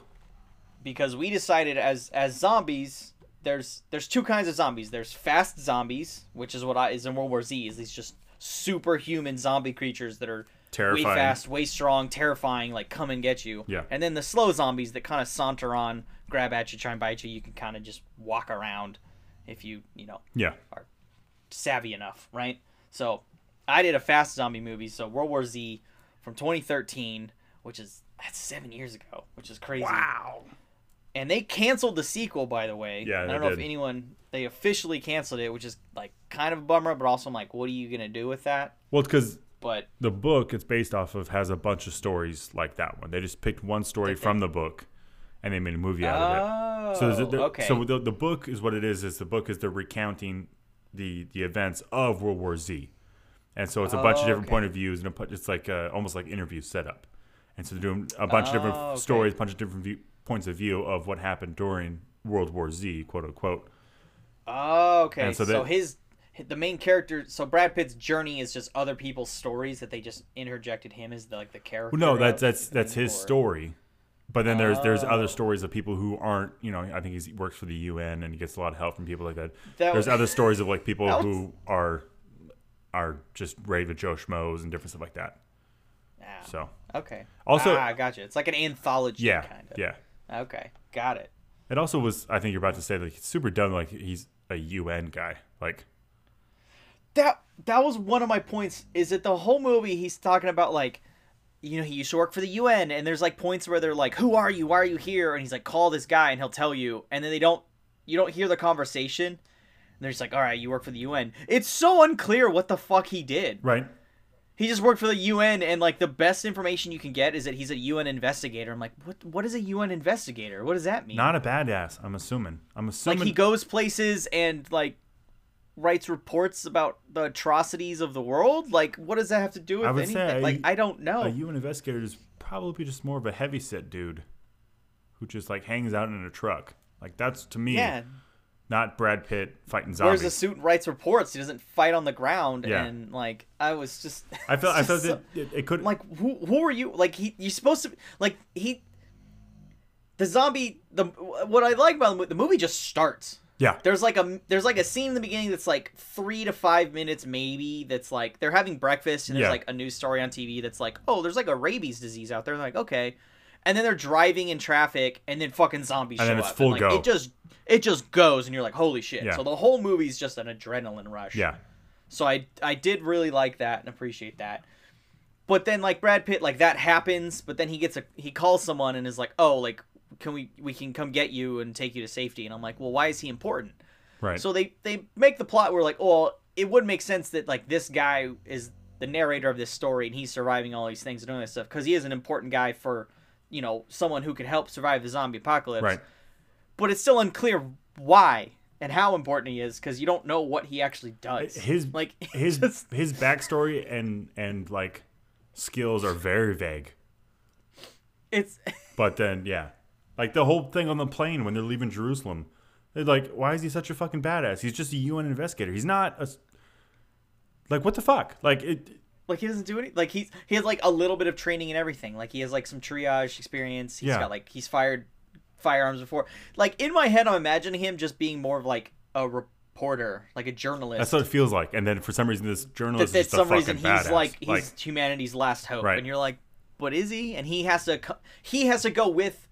because we decided as as zombies, there's there's two kinds of zombies. There's fast zombies, which is what I is in World War Z. Is these just superhuman zombie creatures that are Terrifying. way fast, way strong, terrifying, like come and get you. Yeah. And then the slow zombies that kind of saunter on, grab at you, try and bite you. You can kind of just walk around if you you know yeah, savvy enough, right? So I did a fast zombie movie, so World War Z from 2013, which is that's seven years ago, which is crazy. wow. And they canceled the sequel, by the way. Yeah, I don't know if anyone they officially canceled it, which is like kind of a bummer, but also I'm like, what are you gonna do with that? Well, because But the book it's based off of has a bunch of stories like that one. They just picked one story they? from the book, and they made a movie out of it. oh, So, the, okay, so the, the book is what it is. Is the book is they're recounting the the events of World War Z, and so it's a bunch of Oh, different okay. point of views and a, it's like uh, almost like interview setup, and so they're doing a bunch of different Oh, okay. stories, a bunch of different view, points of view of what happened during World War Z, quote unquote. oh, okay. and so so his the main character, so Brad Pitt's journey is just other people's stories that they just interjected him as the, like the character. Well, no, that's that's that's his or- story. But then there's there's Oh. other stories of people who aren't, you know, I think he's, he works for the UN and he gets a lot of help from people like that. That there's was- other stories of like people [laughs] was- who are are just raid with Joe Schmoes and different stuff like that. Ah, So okay. Also- ah, gotcha. It's like an anthology. yeah, kind of. yeah. Okay, got it. It also was I think you're about to say like it's super dumb like he's a UN guy. Like that that was one of my points is that the whole movie he's talking about like you know he used to work for the UN and there's like points where they're like who are you why are you here and he's like call this guy and he'll tell you and then they don't you don't hear the conversation they're just like all right you work for the UN it's so unclear what the fuck he did Right. he just worked for the UN and like the best information you can get is that he's a UN investigator I'm like what what is a UN investigator what does that mean Not a badass. I'm assuming. I'm assuming. like he goes places and like writes reports about the atrocities of the world like what does that have to do with I would anything say like i don't know a UN investigator is probably just more of a heavy set dude who just like hangs out in a truck. Like that's to me yeah not Brad Pitt fighting wears zombies. a suit and writes reports he doesn't fight on the ground Yeah. and like i was just [laughs] I felt I felt it, it could like who who are you like he you're supposed to like he the zombie the what i like about the, the movie just starts yeah There's like a there's like a scene in the beginning that's like three to five minutes maybe. That's like they're having breakfast and there's Yeah. like a news story on TV that's like, oh, there's like a rabies disease out there. And they're like, okay, and then they're driving in traffic and then fucking zombies And show then it's up. full and, like, go. It just it just goes and you're like, holy shit. Yeah. So the whole movie's just an adrenaline rush. yeah So I I did really like that and appreciate that. But then like Brad Pitt, like that happens, but then he gets a he calls someone and is like, oh, like can we we can come get you and take you to safety? And I'm like, well, why is he important? right. So they they make the plot where like, oh, it would make sense that like this guy is the narrator of this story and he's surviving all these things and doing this stuff because he is an important guy for, you know, someone who could help survive the zombie apocalypse. right. But it's still unclear why and how important he is because you don't know what he actually does. His like [laughs] his just- his backstory and and like skills are very vague. it's [laughs] But then yeah, like the whole thing on the plane when they're leaving Jerusalem, they're like, why is he such a fucking badass? He's just a UN investigator. He's not a. like what the fuck? Like it. Like he doesn't do any like he's he has like a little bit of training and everything. Like he has like some triage experience. He's Yeah. got like he's fired firearms before. Like in my head, I'm imagining him just being more of like a reporter, like a journalist. That's what it feels like. And then for some reason, this journalist that some a reason he's badass. like he's humanity's last hope, Right. and you're like, but is he? And he has to he has to go with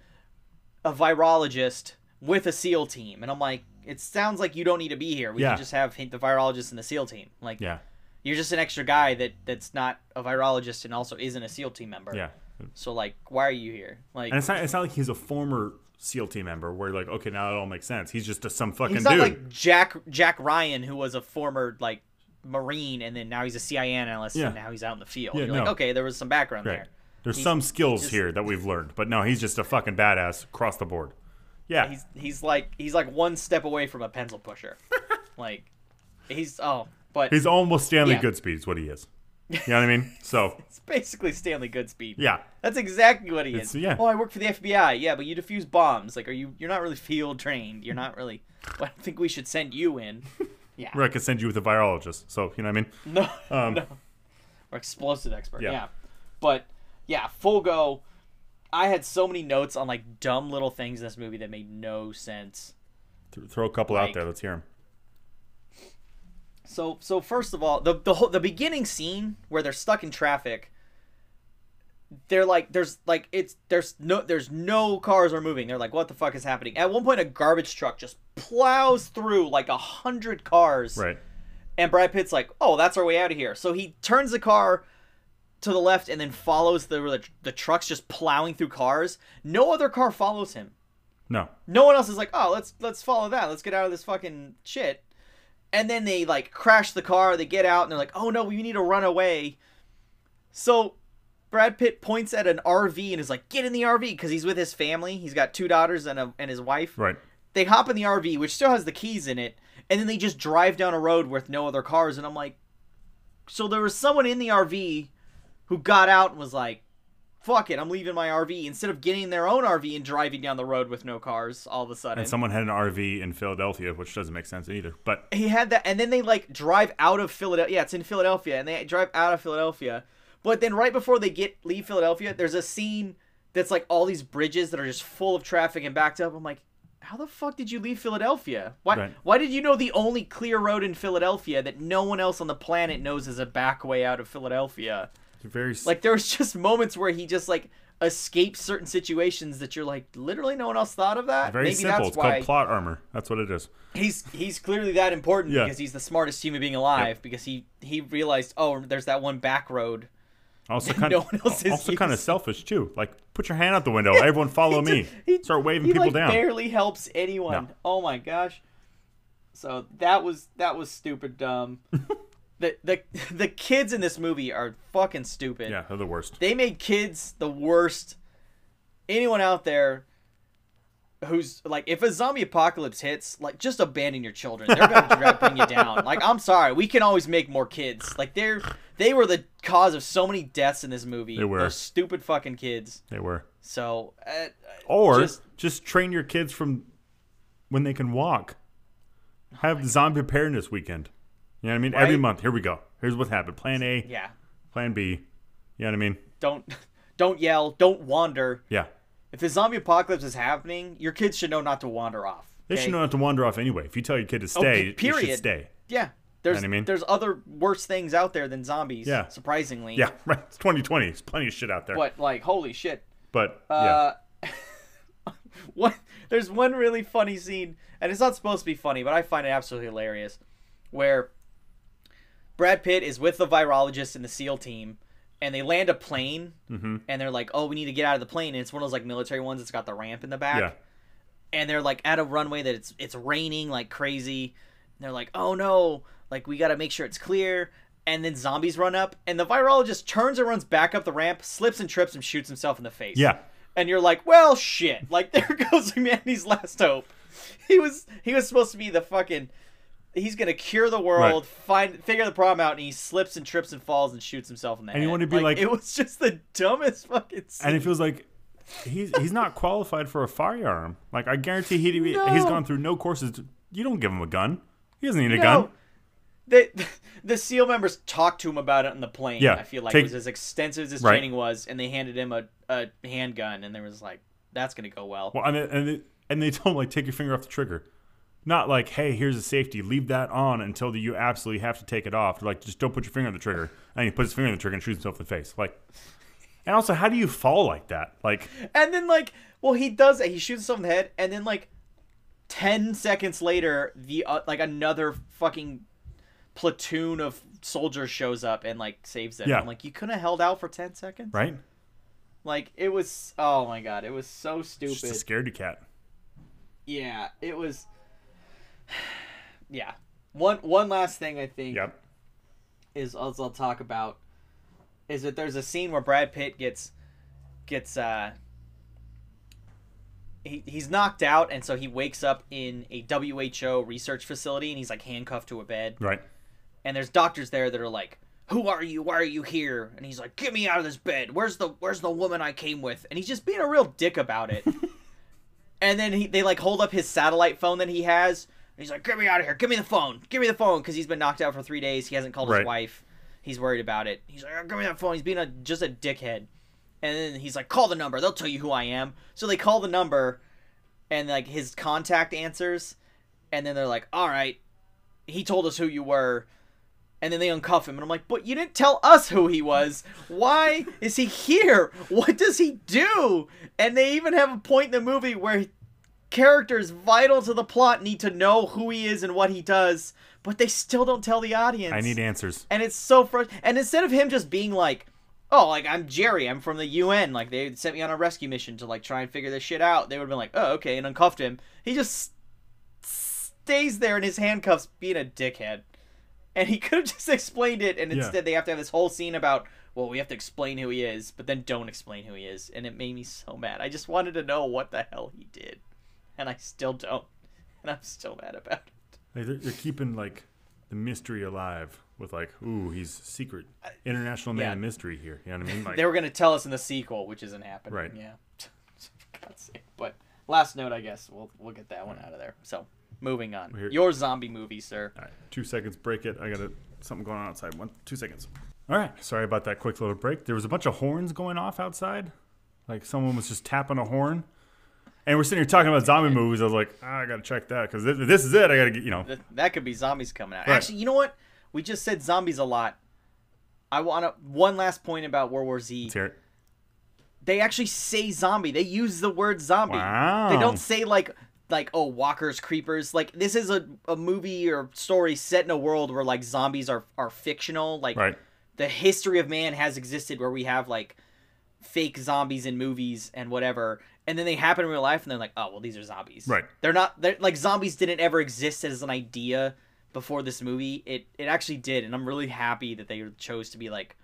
a virologist with a SEAL team, and I'm like, it sounds like you don't need to be here. We Yeah. can just have the virologist and the SEAL team. Like, yeah, you're just an extra guy that that's not a virologist and also isn't a SEAL team member. yeah. So like, why are you here? Like, And it's not. It's not like he's a former SEAL team member where you're like, okay, now it all makes sense. He's just a, some fucking he's not dude. like Jack Jack Ryan, who was a former like Marine, and then now he's a CIA analyst, Yeah. and now he's out in the field. Yeah, You're like, okay, there was some background right. there. There's He's- some skills just- here that we've learned, but no, he's just a fucking badass across the board. Yeah, He's he's like he's like one step away from a pencil pusher. [laughs] like, he's oh, but he's almost Stanley Yeah. Goodspeed is what he is. You know what I mean? So [laughs] it's basically Stanley Goodspeed. yeah, That's exactly what he It's- is. yeah. Oh, I work for the FBI. Yeah, but you defuse bombs. Like, are you? You're not really field trained. You're not really. [laughs] I don't think we should send you in. [laughs] Yeah. where I could send you with a virologist. So you know what I mean? No. Um, no. Or explosive expert. Yeah. Yeah. But yeah, full go. I had so many notes on like dumb little things in this movie that made no sense. th- throw a couple out there. Let's hear him. So so first of all, the the whole the beginning scene where they're stuck in traffic. They're like there's like it's there's no there's no cars are moving. They're like what the fuck is happening? At one point, a garbage truck just plows through like a hundred cars. Right. And Brad Pitt's like, "Oh, that's our way out of here." So he turns the car to the left and then follows the the, the trucks just plowing through cars. No other car follows him. No. No one else is like, "Oh, let's let's follow that. Let's get out of this fucking shit." And then they like crash the car. They get out and they're like, "Oh no, we need to run away." So Brad Pitt points at an RV and is like, "Get in the RV" because he's with his family. He's got two daughters and a and his wife Right. they hop in the RV, which still has the keys in it, and then they just drive down a road with no other cars. And I'm like, so there was someone in the RV who got out and was like, fuck it, I'm leaving my RV instead of getting their own RV and driving down the road with no cars all of a sudden. And someone had an RV in Philadelphia, which doesn't make sense either. But he had that, and then they like drive out of Philadelphia. Yeah, it's in Philadelphia, and they drive out of Philadelphia. But then right before they get leave Philadelphia, there's a scene that's like all these bridges that are just full of traffic and backed up. I'm like, how the fuck did you leave Philadelphia? Why? Right. Why did you know the only clear road in Philadelphia that no one else on the planet knows is a back way out of Philadelphia? Very Like there was just moments where he just like escape certain situations that you're like literally no one else thought of that. Very Maybe simple. that's It's called plot armor. That's what it is. he's he's clearly that important Yeah. because he's the smartest human being alive because he he realized oh there's that one back road. [laughs] Also kind No of one else is also kind of selfish too. Like put your hand out the window. Everyone follow [laughs] me. He- Start waving he people like down. barely helps anyone. No. Oh my gosh. So that was that was stupid dumb. [laughs] the the [laughs] the kids in this movie are fucking stupid. Yeah, they're the worst. They made kids the worst. Anyone out there who's like, if a zombie apocalypse hits, like, just abandon your children. They're gonna dra- bring you [laughs] down. Like, I'm sorry, we can always make more kids. Like, they're they were the cause of so many deaths in this movie. They were. Those stupid fucking kids. They were. So, uh, Or Just- just, train your kids from when they can walk. Have the zombie preparedness weekend. You know what I mean? Every month. Here we go. Here's what happened. Plan A, yeah, plan B. You know what I mean? don't [laughs] don't yell, don't wander. Yeah. If the zombie apocalypse is happening, your kids should know not to wander off. They should know not to wander off anyway. If you tell your kid to Oh, stay, pe- you period. should stay. Yeah. There's what I mean? there's other worse things out there than zombies. Yeah. Surprisingly. Yeah, [laughs] right. It's 2020. There's plenty of shit out there. But like, holy shit. But yeah, [laughs] Uh, one there's one really funny scene, and it's not supposed to be funny, but I find it absolutely hilarious, where Brad Pitt is with the virologist and the SEAL team, and they land a plane, Mm-hmm. and they're like, "Oh, we need to get out of the plane," and it's one of those like military ones that's got the ramp in the back, yeah, and they're like at a runway that it's it's raining like crazy. And they're like, "Oh no, like we got to make sure it's clear." And then zombies run up, and the virologist turns and runs back up the ramp, slips and trips, and shoots himself in the face yeah. and you're like, well, shit. Like [laughs] there goes humanity's last hope. He was he was supposed to be the fucking. He's gonna cure the world, Right. find figure the problem out, and he slips and trips and falls and shoots himself in the And head. you wanna be like- it was just the dumbest fucking. Scene. And it feels like he's he's not qualified for a firearm. Like I guarantee he he's No. gone through no courses. To, you don't give him a gun. He doesn't need a No. gun. the [laughs] the SEAL members talked to him about it on the plane. Yeah, I feel like take- it was as extensive as his Right. training was, and they handed him a, a handgun, and there was like, that's gonna go well. Well, and they, and they, and [laughs] they told him like take your finger off the trigger. Not like, hey, here's a safety. Leave that on until you absolutely have to take it off. Like, just don't put your finger on the trigger. And he puts his finger on the trigger and shoots himself in the face. Like, and also, how do you fall like that? Like, And then like, well, he does it. He shoots himself in the head, and then like, ten seconds later, the uh, like another fucking platoon of soldiers shows up and like saves them. Yeah. I'm like, you couldn't have held out for ten seconds. right? Like it was. Oh my god, it was so Just a stupid. scaredy cat. Yeah, it was. Yeah. One one last thing I think Yep. is as I'll talk about is that there's a scene where Brad Pitt gets gets uh he, he's knocked out and so he wakes up in a WHO research facility and he's like handcuffed to a bed Right. and there's doctors there that are like who are you why are you here and he's like get me out of this bed where's the where's the woman i came with and he's just being a real dick about it [laughs] and then he, they like hold up his satellite phone that he has he's like get me out of here. Give me the phone. Give me the phone. Because he's been knocked out for three days. He hasn't called Right. his wife. He's worried about it. He's like "Oh, give me that phone. He's being a just a dickhead. And then he's like call the number. They'll tell you who i am. So they call the number and like his contact answers and then they're like all right. He told us who you were. And then they uncuff him and i'm like but you didn't tell us who he was. Why is he here? What does he do? And they even have a point in the movie where characters vital to the plot need to know who he is and what he does but they still don't tell the audience I need answers. and it's so frustrating. And instead of him just being like, "Oh, like I'm Jerry, I'm from the UN," like they sent me on a rescue mission to like try and figure this shit out, they would have been like, "Oh, okay," and uncuffed him. He just stays there in his handcuffs, being a dickhead. And he [laughs] could have just explained it, and Yeah. instead they have to have this whole scene about, well, we have to explain who he is, but then don't explain who he is, and it made me so mad. I just wanted to know what the hell he did, and I still don't, and I'm still mad about it. Like, they're, they're keeping like the mystery alive with like, ooh, he's secret international man yeah. of mystery here. You know what I mean? [laughs] Like, They were gonna tell us in the sequel, which isn't happening. Right. Yeah. [laughs] God's sake. But last note, I guess we'll we'll get that one out of there. So moving on. here- Your zombie movie, sir. All right, two seconds. Break it. I got a, something going on outside. One, two seconds. All right. Sorry about that quick little break. There was a bunch of horns going off outside. Like someone was just tapping a horn. And we're sitting here talking about zombie movies. I was like, ah, I gotta check that because this, this is it. I gotta get, you know, Th- That could be zombies coming out. Right. Actually, you know what? We just said zombies a lot. I want to one last point about World War Z. let's hear it. They actually say zombie. They use the word zombie. Wow. They don't say like like oh walkers creepers like this is a, a movie or story set in a world where like zombies are are fictional like Right. the history of man has existed where we have like fake zombies in movies and whatever and then they happen in real life and they're like oh well these are zombies Right. they're not they're like zombies didn't ever exist as an idea before this movie it it actually did and i'm really happy that they chose to be like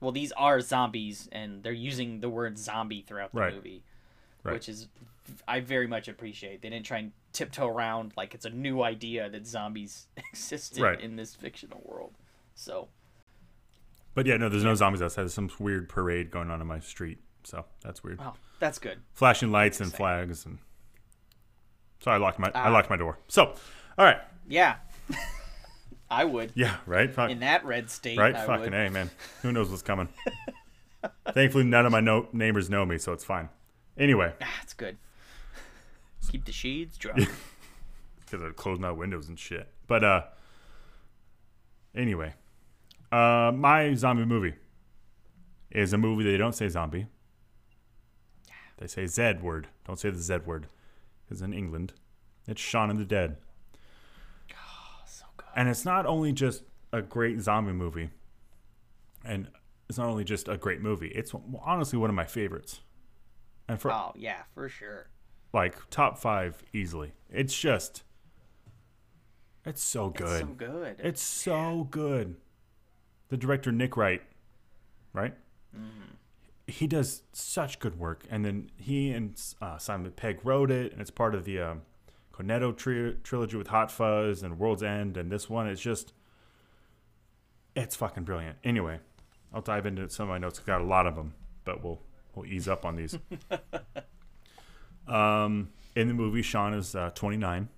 well these are zombies and they're using the word zombie throughout the Right. movie Right. which is i very much appreciate they didn't try and tiptoe around like it's a new idea that zombies [laughs] existed Right. in this fictional world so But yeah, no, there's no zombies outside. There's some weird parade going on in my street, so that's weird. wow that's good Flashing lights and flags, and so I locked my I Ah. locked my door. So, all right, yeah [laughs] i would yeah, right, Fuck. in that red state right, I fucking would. a man. Who knows what's coming? [laughs] Thankfully, none of my no- neighbors know me, so it's fine. Anyway, That's good keep the sheets dry [laughs] because I closed my windows and shit. But uh, anyway, uh, my zombie movie is a movie that they don't say zombie. They say Z word. Don't say the Z word, because in England, it's Shaun of the Dead. so good And it's not only just a great zombie movie, and it's not only just a great movie. It's honestly one of my favorites. And for oh yeah for sure like top five easily. It's just, it's so good. It's so good. It's so good. The director Nick Wright, right? He does such good work, and then he and uh, Simon Pegg wrote it, and it's part of the um, Cornetto tri- trilogy with Hot Fuzz and World's End, and this one is just, it's fucking brilliant. Anyway, I'll dive into some of my notes. I've got a lot of them, but we'll we'll ease up on these. [laughs] um, in the movie, Sean is uh, 29,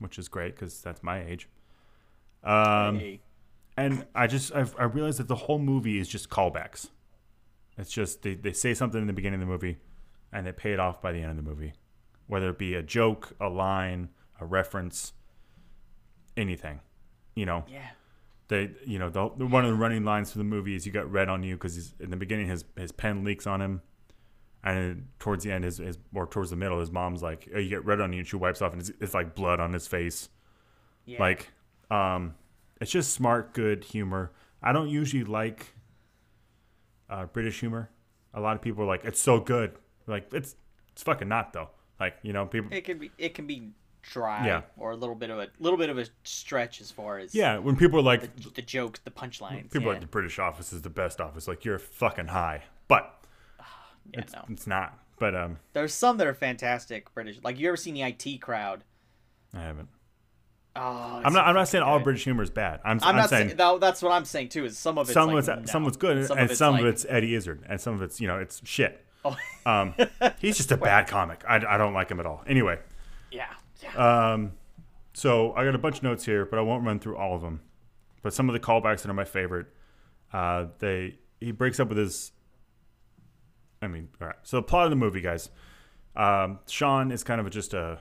which is great because that's my age. Um, Hey. And I just I've, I realized that the whole movie is just callbacks. It's just they, they say something in the beginning of the movie, and they pay it off by the end of the movie, whether it be a joke, a line, a reference, anything. You know, yeah they you know the, the one of the running lines for the movie is you got red on you because in the beginning his his pen leaks on him, and towards the end his, his or towards the middle his mom's like oh, you get red on you and she wipes off and it's, it's like blood on his face. yeah Like, um, it's just smart, good humor. I don't usually like uh, British humor. A lot of people are like, it's so good. Like, it's it's fucking not though. Like, you know, people. it can be it can be dry Yeah. or a little bit of a little bit of a stretch as far as Yeah, when people are like, the, the jokes the punchlines people yeah. are like, the British office is the best office. Like, you're fucking high, but [sighs] yeah, it's, no. it's not. But um, there's some that are fantastic British like you ever seen the IT crowd I haven't. Oh I'm not. I'm not saying all British humor is bad. I'm. I'm, I'm, not saying saying that, that's what I'm saying too is some of it's some like, of it's no. some of it's good, Some and of it's some like, of it's Eddie Izzard, and some of it's you know it's shit. oh, Um, [laughs] he's just a bad comic. I, I don't like him at all. Anyway, yeah yeah um, so I got a bunch of notes here, but I won't run through all of them. But some of the callbacks that are my favorite, uh, they he breaks up with his. I mean, all right. So the plot of the movie, guys. Um, Sean is kind of just a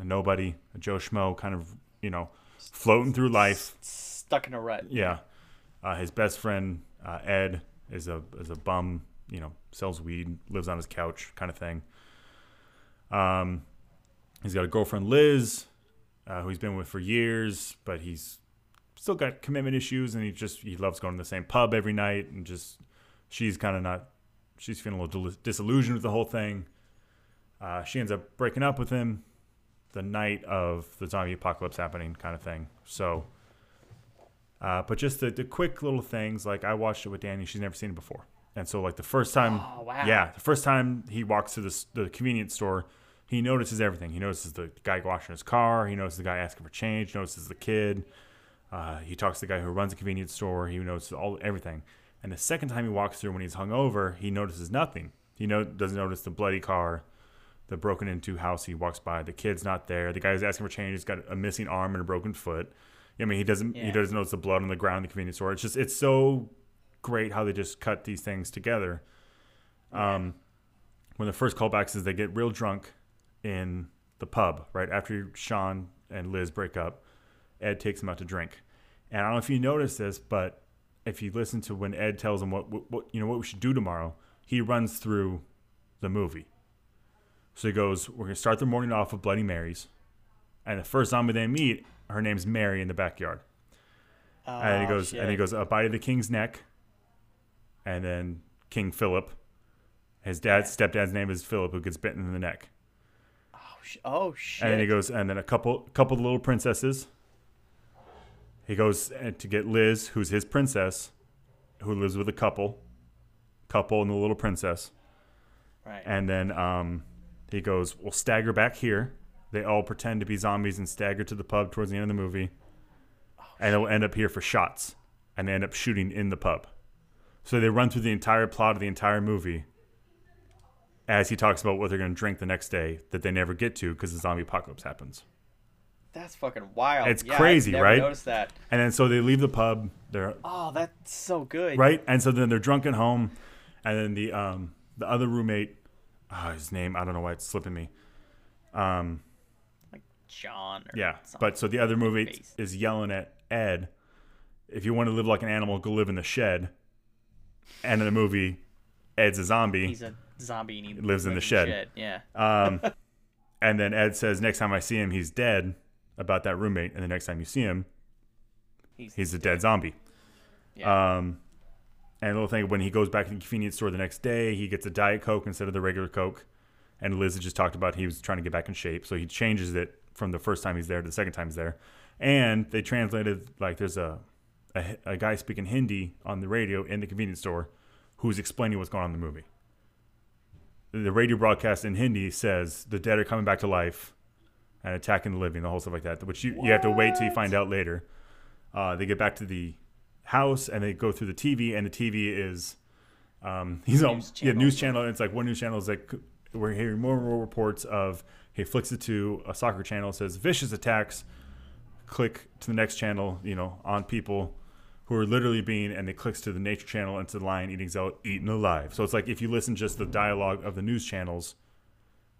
a nobody, a Joe Schmo, kind of you know floating through life. stuck in a rut Yeah. Uh, his best friend uh, Ed is a is a bum. You know, sells weed, lives on his couch, kind of thing. Um, he's got a girlfriend Liz, uh, who he's been with for years, but he's still got commitment issues, and he just he loves going to the same pub every night, and just she's kind of not. She's feeling a little disillusioned with the whole thing. Uh, she ends up breaking up with him the night of the zombie apocalypse happening, kind of thing. So. Uh, but just the, the quick little things, like I watched it with Danny, she's never seen it before, and so like the first time, Oh, wow. yeah, the first time he walks to the the convenience store, he notices everything. He notices the guy washing his car. He notices the guy asking for change. Notices the kid. Uh, he talks to the guy who runs the convenience store. He notices all everything. And the second time he walks through when he's hungover, he notices nothing. He no, doesn't notice the bloody car, the broken into house he walks by. The kid's not there. The guy who's asking for change He's got a missing arm and a broken foot. I mean, he doesn't he Yeah. doesn't notice the blood on the ground in the convenience store. It's just it's so great how they just cut these things together. Um, when the first callbacks is they get real drunk in the pub right after Sean and Liz break up. Ed takes them out to drink, and I don't know if you noticed this, but if you listen to when Ed tells him what, what, what you know what we should do tomorrow, he runs through the movie. So he goes, We're going to start the morning off with Bloody Marys. And the first zombie they meet, her name's Mary in the backyard. Oh, and he goes, and he goes, a bite of the king's neck. And then King Philip. His dad's stepdad's name is Philip, who gets bitten in the neck. Oh, sh- oh shit. And then he goes, and then a couple, couple of little princesses. He goes uh, to get Liz, who's his princess, who lives with a couple, couple and the little princess. right. And then um, he goes, "We'll stagger back here." They all pretend to be zombies and stagger to the pub towards the end of the movie, and they'll end up here for shots, and they end up shooting in the pub. So they run through the entire plot of the entire movie as he talks about what they're going to drink the next day that they never get to because the zombie apocalypse happens. That's fucking wild. It's Yeah, I crazy, right? Noticed that. And then so they leave the pub. They're Oh, that's so good. right, and so then they're drunk at home, and then the um the other roommate, ah, his name I don't know why it's slipping me. Um, like John. Or Yeah, something. but so the other movie Face. is yelling at Ed, if you want to live like an animal, go live in the shed. And in the movie, Ed's a zombie. he's a zombie and he lives in the lives shed. Yeah. Um, [laughs] and then Ed says next time I see him, he's dead about that roommate. And the next time you see him, He's, he's a dead zombie. Yeah. Um, and the little thing when he goes back to the convenience store the next day, he gets a Diet Coke instead of the regular Coke. And Liz had just talked about he was trying to get back in shape, so he changes it from the first time he's there to the second time he's there. And they translated like there's a a, a guy speaking Hindi on the radio in the convenience store who's explaining what's going on in the movie. The radio broadcast in Hindi says the dead are coming back to life and attacking the living, the whole stuff like that, which you, you have to wait till you find out later. Uh, they get back to the house and they go through the TV, and the TV is um, [laughs] he's on yeah news channel. And it's like one news channel is like we're hearing more and more reports of he flicks it to a soccer channel says vicious attacks. Click to the next channel, you know, on people who are literally being, and it clicks to the nature channel and to the lion eating zealot eaten alive. So it's like if you listen just the dialogue of the news channels,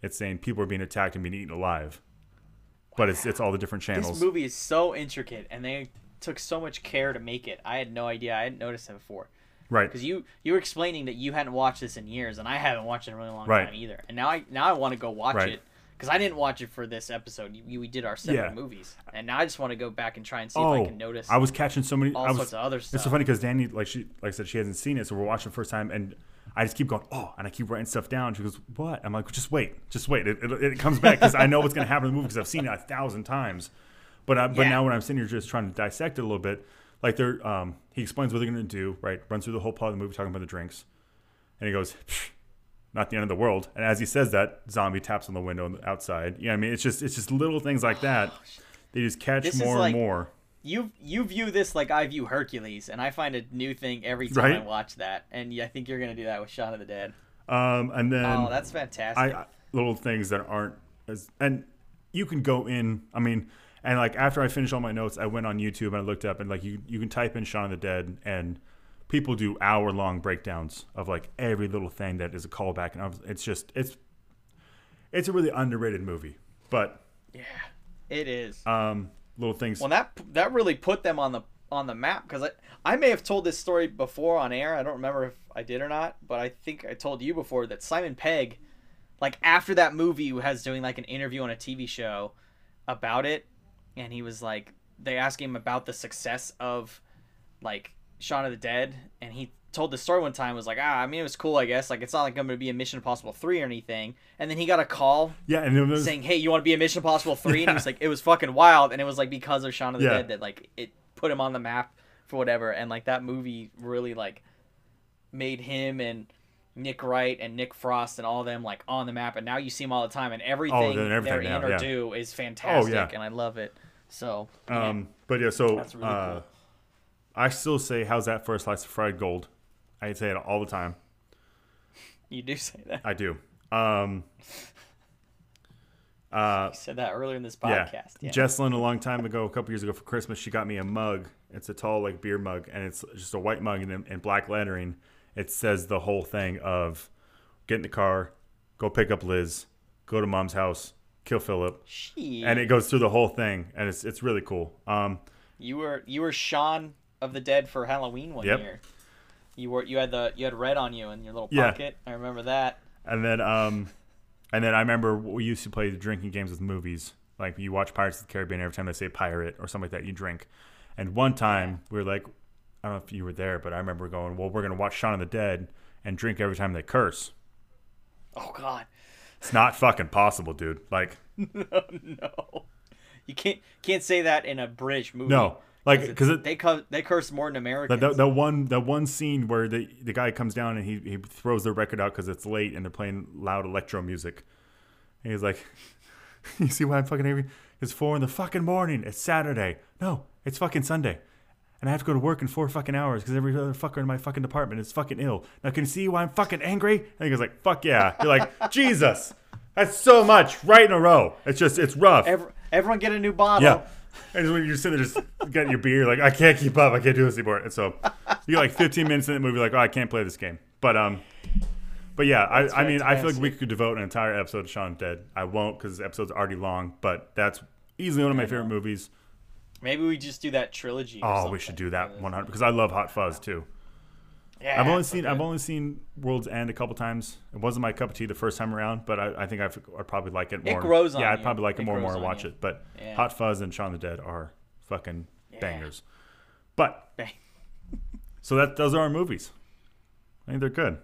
it's saying people are being attacked and being eaten alive. But it's it's all the different channels. This movie is so intricate, and they took so much care to make it. I had no idea. I hadn't noticed it before. right. Because you you were explaining that you hadn't watched this in years, and I haven't watched it in a really long Right. time either. And now I now I want to go watch Right. it because I didn't watch it for this episode. You, we did our separate Yeah. movies, and now I just want to go back and try and see oh, if I oh, can notice. I was catching so many. all I was, sorts of other It's so funny because Danny, like she, like I said, she hasn't seen it, so we're watching the first time, and I just keep going, oh, and I keep writing stuff down. She goes, what? I'm like, just wait, just wait. It, it, it comes back because I know what's gonna happen in the movie because I've seen it a thousand times. But I, but Yeah. now when I'm sitting here just trying to dissect it a little bit, like they're, um, he explains what they're gonna do, right? Runs through the whole plot of the movie talking about the drinks, and he goes. "Psh, Not the end of the world, and as he says that, zombie taps on the window on the outside. Yeah, I mean, it's just it's just little things like that. They just catch This is more like- and more. you you view this like I view Hercules, and I find a new thing every time I Right. watch that. And yeah, I think you're gonna do that with Shaun of the Dead. Um, and then oh, that's fantastic. I I- little things that aren't as and you can go in. I mean, and like after I finished all my notes, I went on YouTube and I looked up and like you you can type in Shaun of the Dead and people do hour long breakdowns of like every little thing that is a callback and was, it's just it's it's a really underrated movie, but yeah, it is. um little things. Well, that that really put them on the on the map because I I may have told this story before on air. I don't remember if I did or not, but I think I told you before that Simon Pegg, like after that movie, was doing like an interview on a TV show about it, and he was like, they asked him about the success of like Shaun of the Dead, and he told the story one time was like, ah, I mean it was cool, I guess. Like it's not like I'm gonna be a Mission Impossible three or anything. And then he got a call yeah, and was, saying, "Hey, you want to be a Mission Impossible 3? And he was like, "It was fucking wild," and it was like because of Shaun of the Yeah. Dead that like it put him on the map for whatever, and like that movie really like made him and Nick Wright and Nick Frost and all them like on the map, and now you see them all the time, and everything, they're in everything they're now, in or yeah. do is fantastic, yeah. and I love it. So yeah. Um, but yeah, so That's really uh, cool. I still say, "How's that for a slice of fried gold?" I say it all the time. you do say that. I do. Um, [laughs] uh, You said that earlier in this podcast. Yeah. Jesslyn, a long time ago, a couple years ago for Christmas, she got me a mug. It's a tall, like beer mug, and it's just a white mug and in black lettering. It says the whole thing of get in the car, go pick up Liz, go to mom's house, kill Philip, Shit. and it goes through the whole thing, and it's it's really cool. Um, you were you were Shaun of the Dead for Halloween one Yep. year. You were you had the you had red on you in your little Yeah. pocket. I remember that. And then um, and then I remember we used to play the drinking games with movies. Like you watch Pirates of the Caribbean, every time they say pirate or something like that, you drink. And one time we were like, I don't know if you were there, but I remember going, well, we're gonna watch Shaun of the Dead and drink every time they curse. Oh God, It's not fucking possible, dude. Like, [laughs] no, no. you can't can't say that in a British movie. no, like because they cu- they curse more than Americans. That, that, that one that one scene where the the guy comes down and he, he throws the record out because it's late and they're playing loud electro music. And he's like, [laughs] "You see why I'm fucking angry? It's four in the fucking morning. It's Saturday. No, it's fucking Sunday, and I have to go to work in four fucking hours because every other fucker in my fucking department is fucking ill. Now can you see why I'm fucking angry?" And he goes like, "Fuck yeah!" You're like, [laughs] "Jesus, that's so much right in a row. It's just it's rough." Every, everyone get a new bottle. Yeah. And when you're sitting there just getting your beer, like, I can't keep up. I can't do this anymore. And so you get like 15 minutes in the movie, like, oh, I can't play this game. But, um, but yeah, I, I mean, I feel like we could devote an entire episode to Shaun Dead. I won't because the episode's already long, but that's easily one of my favorite movies. Maybe we just do that trilogy. Oh, we should do that 100 because I love Hot Fuzz too. Yeah, I've only seen I've only seen World's End a couple times. It wasn't my cup of tea the first time around, but I, I think I've, I'd probably like it more. It grows on yeah, I'd you. probably like it, It more and more and watch you. it. But Yeah. Hot Fuzz and Shaun the Dead are fucking Yeah. bangers. But Bang. [laughs] so that those are our movies. I think they're good.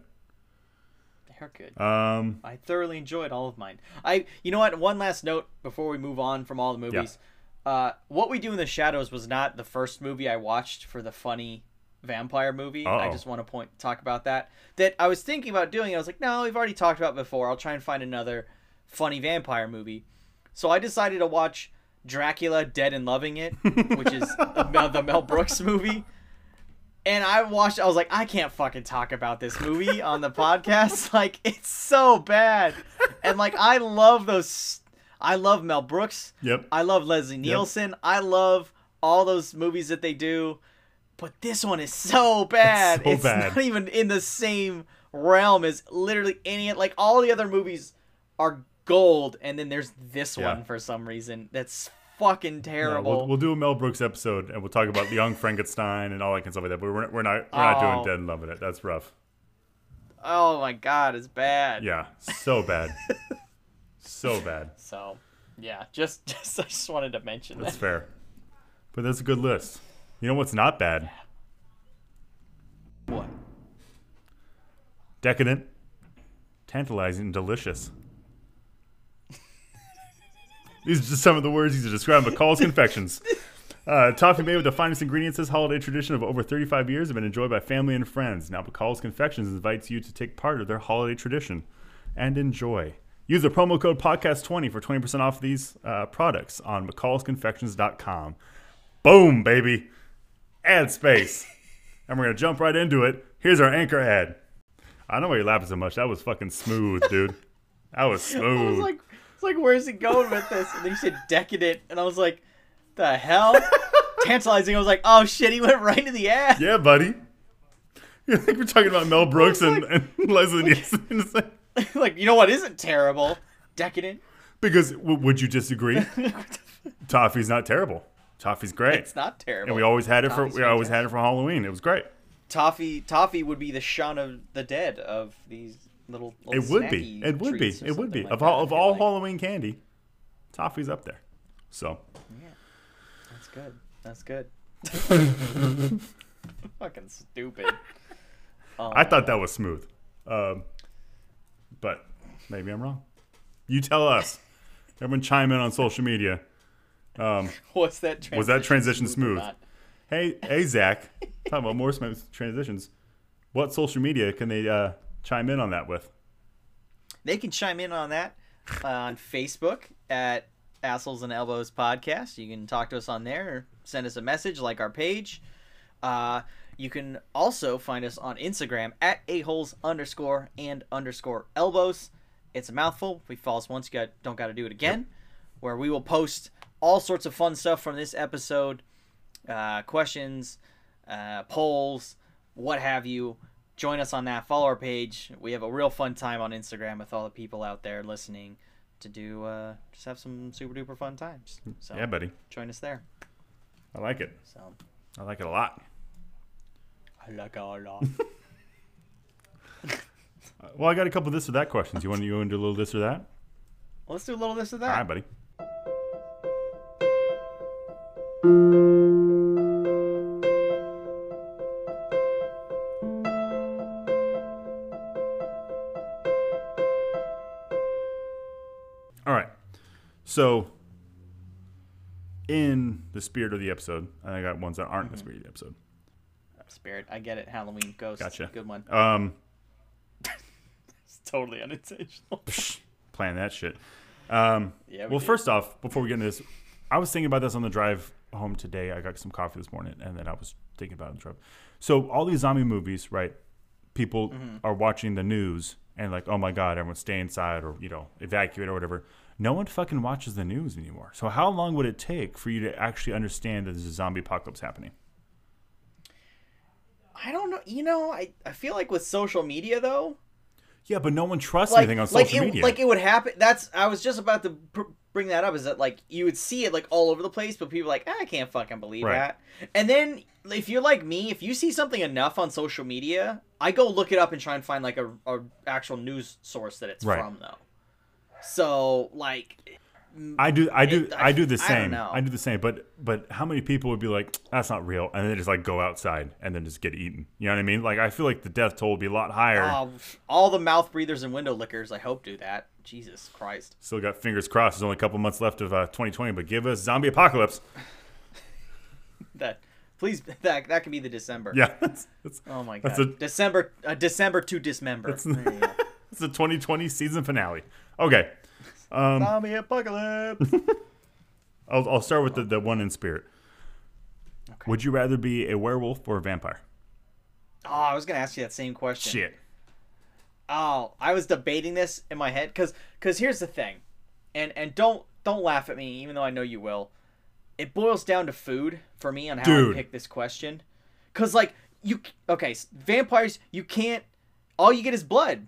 They're good. Um, I thoroughly enjoyed all of mine. I, you know what? One last note before we move on from all the movies. Uh, what we do in the shadows was not the first movie I watched for the funny vampire movie. I Uh-oh. just want to point talk about that. That I was thinking about doing. I was like, no, we've already talked about it before. I'll try and find another funny vampire movie. So I decided to watch Dracula Dead and Loving It, which is [laughs] the Mel, the Mel Brooks movie. And I watched. I was like, I can't fucking talk about this movie on the podcast. [laughs] Like, it's so bad. And like, I love those. I love Mel Brooks. yep. I love Leslie Nielsen. I love all those movies that they do. But this one is so bad. so It's, bad. not even in the same realm as literally any. Like all the other movies are gold, and then there's this Yeah. one for some reason that's fucking Yeah, terrible. we'll, we'll do a Mel Brooks episode and we'll talk about Young [laughs] Frankenstein and all that kind of stuff like that. But we're, we're not we're not Oh. doing Dead and Loving It. That's rough. oh my god, it's bad. Yeah, so bad, [laughs] so bad. [laughs] So, yeah, just [laughs] just I just wanted to mention That's that. fair. But that's a good list. You know what's not bad? What? Decadent, tantalizing, and delicious. [laughs] These are just some of the words used to describe McCall's Confections. Uh, toffee made with the finest ingredients, this holiday tradition of over 35 years have been enjoyed by family and friends. Now, McCall's Confections invites you to take part of their holiday tradition and enjoy. Use the promo code podcast20 for 20% off these uh, products on mccallsconfections.com. Boom, baby. Ad space. [laughs] and we're going to jump right into it. Here's our anchor ad. I don't know why you're laughing so much. That was fucking smooth, [laughs] dude. That was I smooth. was like, it's like, where's he going with this? And then he said decadent, and I was like, the hell? [laughs] Tantalizing. I was like, oh shit, he went right into the ad. yeah, buddy. You think we're talking about Mel Brooks and, and Leslie Nielsen? Like- [laughs] like, you know what isn't terrible? Decadent. because w- would you disagree? [laughs] Toffee's not terrible. Toffee's great, It's not terrible. and we always had it for Toffee's we always had it for Halloween. It was great. Toffee. Toffee would be the Shaun of the Dead of these little. little It would be. It would be. It would be. something Of all of all like. Halloween candy, Toffee's up there. So Yeah, That's good. That's good. [laughs] Fucking stupid. I thought that was smooth, um, but maybe I'm wrong. You tell us. Everyone chime in on social media. Um, [laughs] Was that transition Was that transition or smooth? hey, hey, Zach. Talking about more smooth transitions. What social media can they uh, chime in on that with? They can chime in on that uh, on Facebook at Assholes and Elbows Podcast. You can talk to us on there or send us a message like our page. Uh, you can also find us on Instagram at a-holes underscore and underscore elbows. It's a mouthful. We follow us once, you got, don't got to do it again. Where we will post all sorts of fun stuff from this episode, uh, questions, uh, polls, what have you. Join us on that. Follow our page. We have a real fun time on Instagram with all the people out there listening to do uh, just have some super duper fun times. So Yeah, buddy. join us there. I like it. So I like it a lot. I I like it a lot. [laughs] Well, I got a couple of this or that questions. You want to you want to do a little this or that? Let's do a little this or that. right, buddy. All right. So, in the spirit of the episode, and I got ones that aren't in the mm-hmm. spirit of the episode. Spirit, I get it. Halloween ghost. Gotcha. Good one. Um, It's totally unintentional. [laughs] plan that shit. Um, Yeah, we well, did. first off, before we get into this, I was thinking about this on the drive home today. I got some coffee this morning, and then I was thinking about it on the drive. So all these zombie movies, right? People Mm-hmm. are watching the news and like, oh my god, everyone stay inside or you know evacuate or whatever. No one fucking watches the news anymore. So how long would it take for you to actually understand that there's a zombie apocalypse happening? I don't know. You know, I, I feel like with social media though, Yeah, but no one trusts like anything on like social it, media. like it would happen. That's I was just about to pr- bring that up. Is that like you would see it like all over the place, but people are like "Ah, I can't fucking believe Right. that. And then if you're like me, if you see something enough on social media, I go look it up and try and find like a, a actual news source that it's Right. from though. So like I do, I do, It- I, do the I same. know. I do the same. But, but how many people would be like, "That's not real," and then just like go outside and then just get eaten? You know what I mean? Like, I feel like the death toll would be a lot higher. oh, all the mouth breathers and window lickers, I hope do that. Jesus Christ. Still got fingers crossed. There's only a couple months left of uh, 2020, but give us zombie apocalypse. [laughs] That please that that can be the December. Yeah, [laughs] that's, that's, Oh my That's god. a- December uh, December to dismember. That's- There you go. that's the 2020 season finale. Okay, Um, Zombie apocalypse. [laughs] I'll, I'll start with the, the one in spirit. Would you rather be a werewolf or a vampire? oh, I was gonna ask you that same question. Shit. Oh, I was debating this in my head because because here's the thing, and and don't don't laugh at me even though I know you will. It boils down to food for me on how Dude. I pick this question, because like you okay vampires you can't all you get is blood.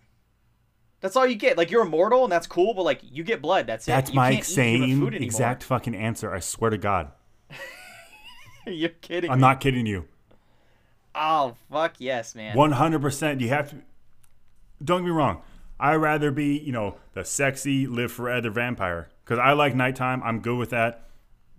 That's all you get. Like you're immortal and that's cool, but like you get blood. That's it. That's my same exact fucking answer. I swear to God. [laughs] You're kidding. I'm me. not kidding you. Oh fuck yes, man. One hundred percent. You have to. Don't get me wrong. I'd rather be, you know, the sexy live forever vampire because I like nighttime. I'm good with that.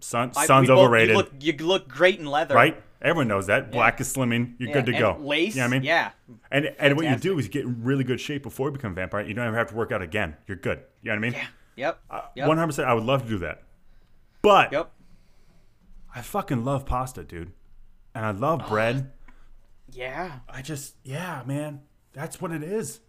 Sun, I- sun's both- overrated, You look, you look great in leather. right? Everyone knows that. Black is slimming. You're Yeah, good to and go. Lace. You know I mean? Yeah. And and what you do is you get in really good shape before you become a vampire. You don't ever have to work out again. You're good. You know what I mean? Yeah. Yep. Yep. One hundred percent. I would love to do that, but Yep. I fucking love pasta, dude, and I love bread. [gasps] Yeah. I just, yeah, man, that's what it is.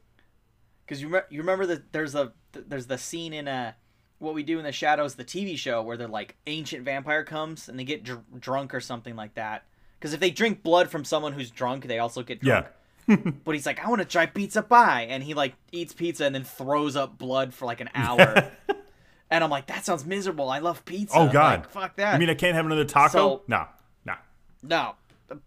Because you re- you remember that there's a there's the scene in uh what we do in the shadows the TV show where they're like ancient vampire comes and they get dr- drunk or something like that. Because if they drink blood from someone who's drunk, they also get drunk. Yeah. [laughs] But he's like, I want to try pizza pie, and he like eats pizza and then throws up blood for like an hour. [laughs] and I'm like, that sounds miserable. I love pizza. Oh God, Like, fuck that. I mean, I can't have another taco. So- no, no. no,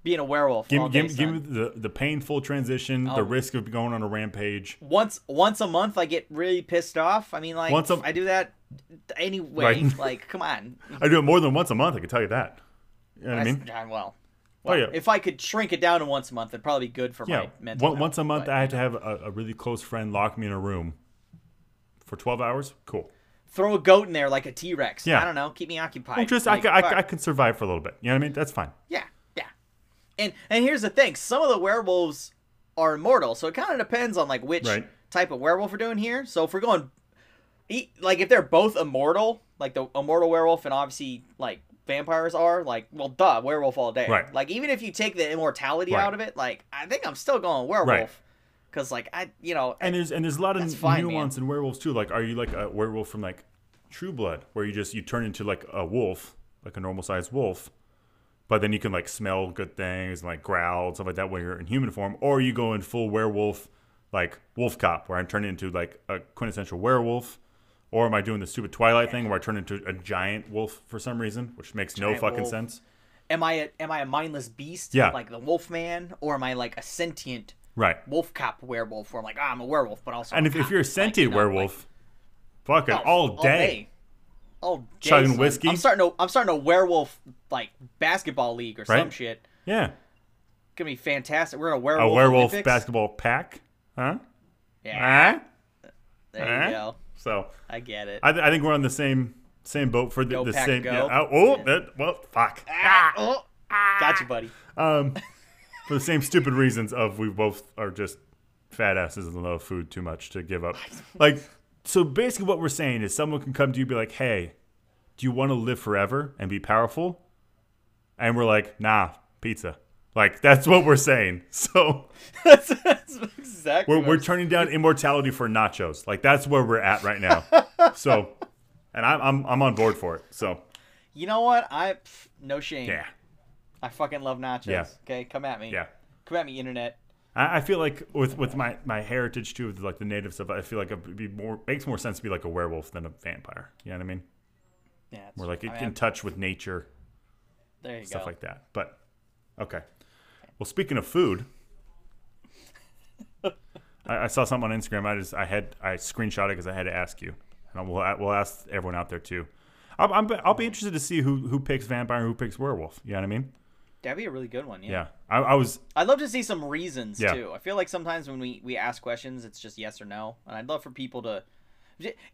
being a werewolf. Give, give, give me the, the painful transition, Oh. the risk of going on a rampage. once once a month I get really pissed off. I mean, like Once a- I do that anyway. Right. Like, come on. [laughs] I do it more than once a month. I can tell you that. You know what I That's- mean? uh, Oh, well, Oh yeah. if I could shrink it down to once a month, it'd probably be good for yeah. my mental. One, once a month, but I had to have a, a really close friend lock me in a room for twelve hours. Cool. throw a goat in there like a T Rex. Yeah. I don't know. Keep me occupied. Well, just Like, I, I. I can survive for a little bit. You know what I mean? That's fine. Yeah, yeah. And and here's the thing: some of the werewolves are immortal, so it kind of depends on like which Right. type of werewolf we're doing here. So if we're going, like if they're both immortal, like the immortal werewolf and obviously like vampires are, like well, duh, werewolf all day. Right. Like even if you take the immortality Right. out of it, like I think I'm still going werewolf. Cause like I, you know, And there's and there's a lot of fine, nuance in werewolves too. Like, are you like a werewolf from like True Blood, where you just you turn into like a wolf, like a normal sized wolf, but then you can like smell good things and like growl and stuff like that when you're in human form, or you go in full werewolf, like Wolf Cop, where I'm turning into like a quintessential werewolf. Or am I doing the stupid Twilight thing where I turn into a giant wolf for some reason, which makes no fucking wolf. sense? am I a, am I a mindless beast? Yeah. Like the wolf man, or am I like a sentient Right. wolf cop werewolf? Where I'm like, ah, I'm a werewolf, but also And if, if you're a Like, sentient you know, like- werewolf, fucking Oh, all day. All day. Chugging son. whiskey? I'm starting to I'm starting a werewolf like basketball league or some shit. Yeah. gonna be fantastic. We're in a werewolf. A werewolf. werewolf Olympics. basketball pack, huh? Yeah, Huh? there Huh? you go. So I get it. I, th- I think we're on the same same boat for the, Go, the Pack, same. go. yeah, oh, oh, Yeah. that, well, fuck. Ah, oh, got you, buddy. Um, [laughs] for the same stupid reasons of we both are just fat asses and love food too much to give up. [laughs] Like, so basically, what we're saying is someone can come to you and be like, "Hey, do you want to live forever and be powerful?" And we're like, "Nah, pizza." Like that's what we're saying. [laughs] So [laughs] that's, that's exactly. we're what we're turning down immortality for nachos. Like that's where we're at right now. [laughs] So, and I'm I'm I'm on board for it. So You know what? I pff, no shame. yeah, I fucking love nachos. Yeah. Okay, come at me. yeah. Come at me, internet. I, I feel like with with my my heritage too, with like the native stuff, I feel like it be more makes more sense to be like a werewolf than a vampire. You know what I mean? Yeah, more We're like I mean, in touch with nature, there you stuff go. Stuff like that. But okay. Well, speaking of food, I, I saw something on Instagram. I just I had I screenshot it because I had to ask you, and we'll we'll ask everyone out there too. I'm, I'm, I'll be interested to see who who picks vampire and who picks werewolf. You know what I mean? That'd be a really good one. Yeah. Yeah. I, I was I'd love to see some reasons Yeah. too. I feel like sometimes when we we ask questions, it's just yes or no, and I'd love for people to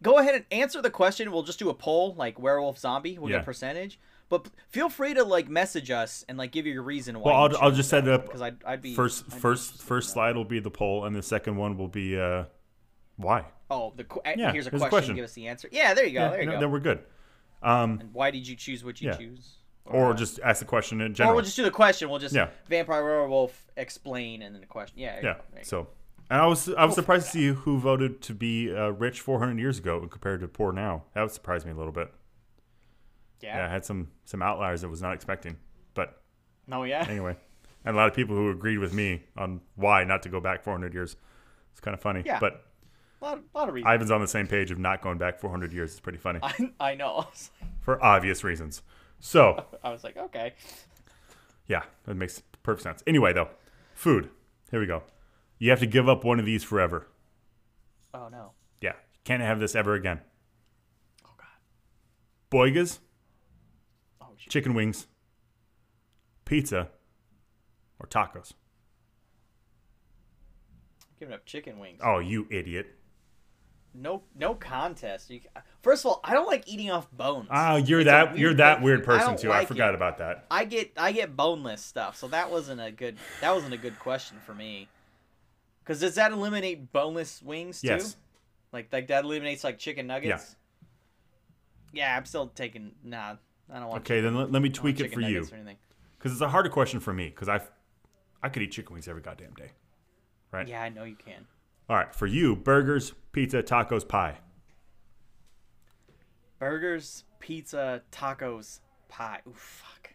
go ahead and answer the question. We'll just do a poll, like werewolf zombie. We'll Yeah. get percentage, but feel free to like message us and like give you your reason why. Well, I'll- I'll just set it up because I'd, I'd be first I'd be first first slide will be the poll, and the second one will be uh, why. Oh, the qu- Yeah, here's a here's a question, question. Give us the answer. Yeah, there you go. Yeah, there you no, go. Then we're good. Um, And why did you choose what you Yeah. choose? or uh, just ask the question in general. or we'll just do the question. We'll just Yeah. vampire werewolf explain and then the question. Yeah. yeah. go, there you go. So, and I was I was surprised to see who voted to be uh, rich 400 years ago compared to poor now. That would surprise me a little bit. Yeah. Yeah, I had some some outliers I was not expecting. But No, yeah. [laughs] anyway, and a lot of people who agreed with me on why not to go back 400 years. It's kind of funny. Yeah. But A lot, a lot of reasons. Ivan's on the same page of not going back 400 years. It's pretty funny [laughs] I, I know. [laughs] I for obvious reasons. So. I was like, okay. Yeah, that makes perfect sense. Anyway, though, food. Here we go. You have to give up one of these forever. Oh no. Yeah, can't have this ever again. Oh god. Boigas, Oh shit. chicken wings, pizza, or tacos. Giving up chicken wings. Oh, you idiot! No, no contest. You, first of all, I don't like eating off bones. Ah, you're It's that weird you're that weird I person don't too. I forgot it. about that. I get I get boneless stuff, so that wasn't a good that wasn't a good question for me. Because does that eliminate boneless wings too? Yes. Like like that eliminates like chicken nuggets. Yeah, I'm still taking nah. I don't want. Okay, then let, let me I don't want tweak it for you nuggets or anything. because it's a harder question for me because I I could eat chicken wings every goddamn day. Right. Yeah, I know you can. All right, for you, burgers, pizza, tacos, pie. Burgers, pizza, tacos, pie. Ooh, fuck.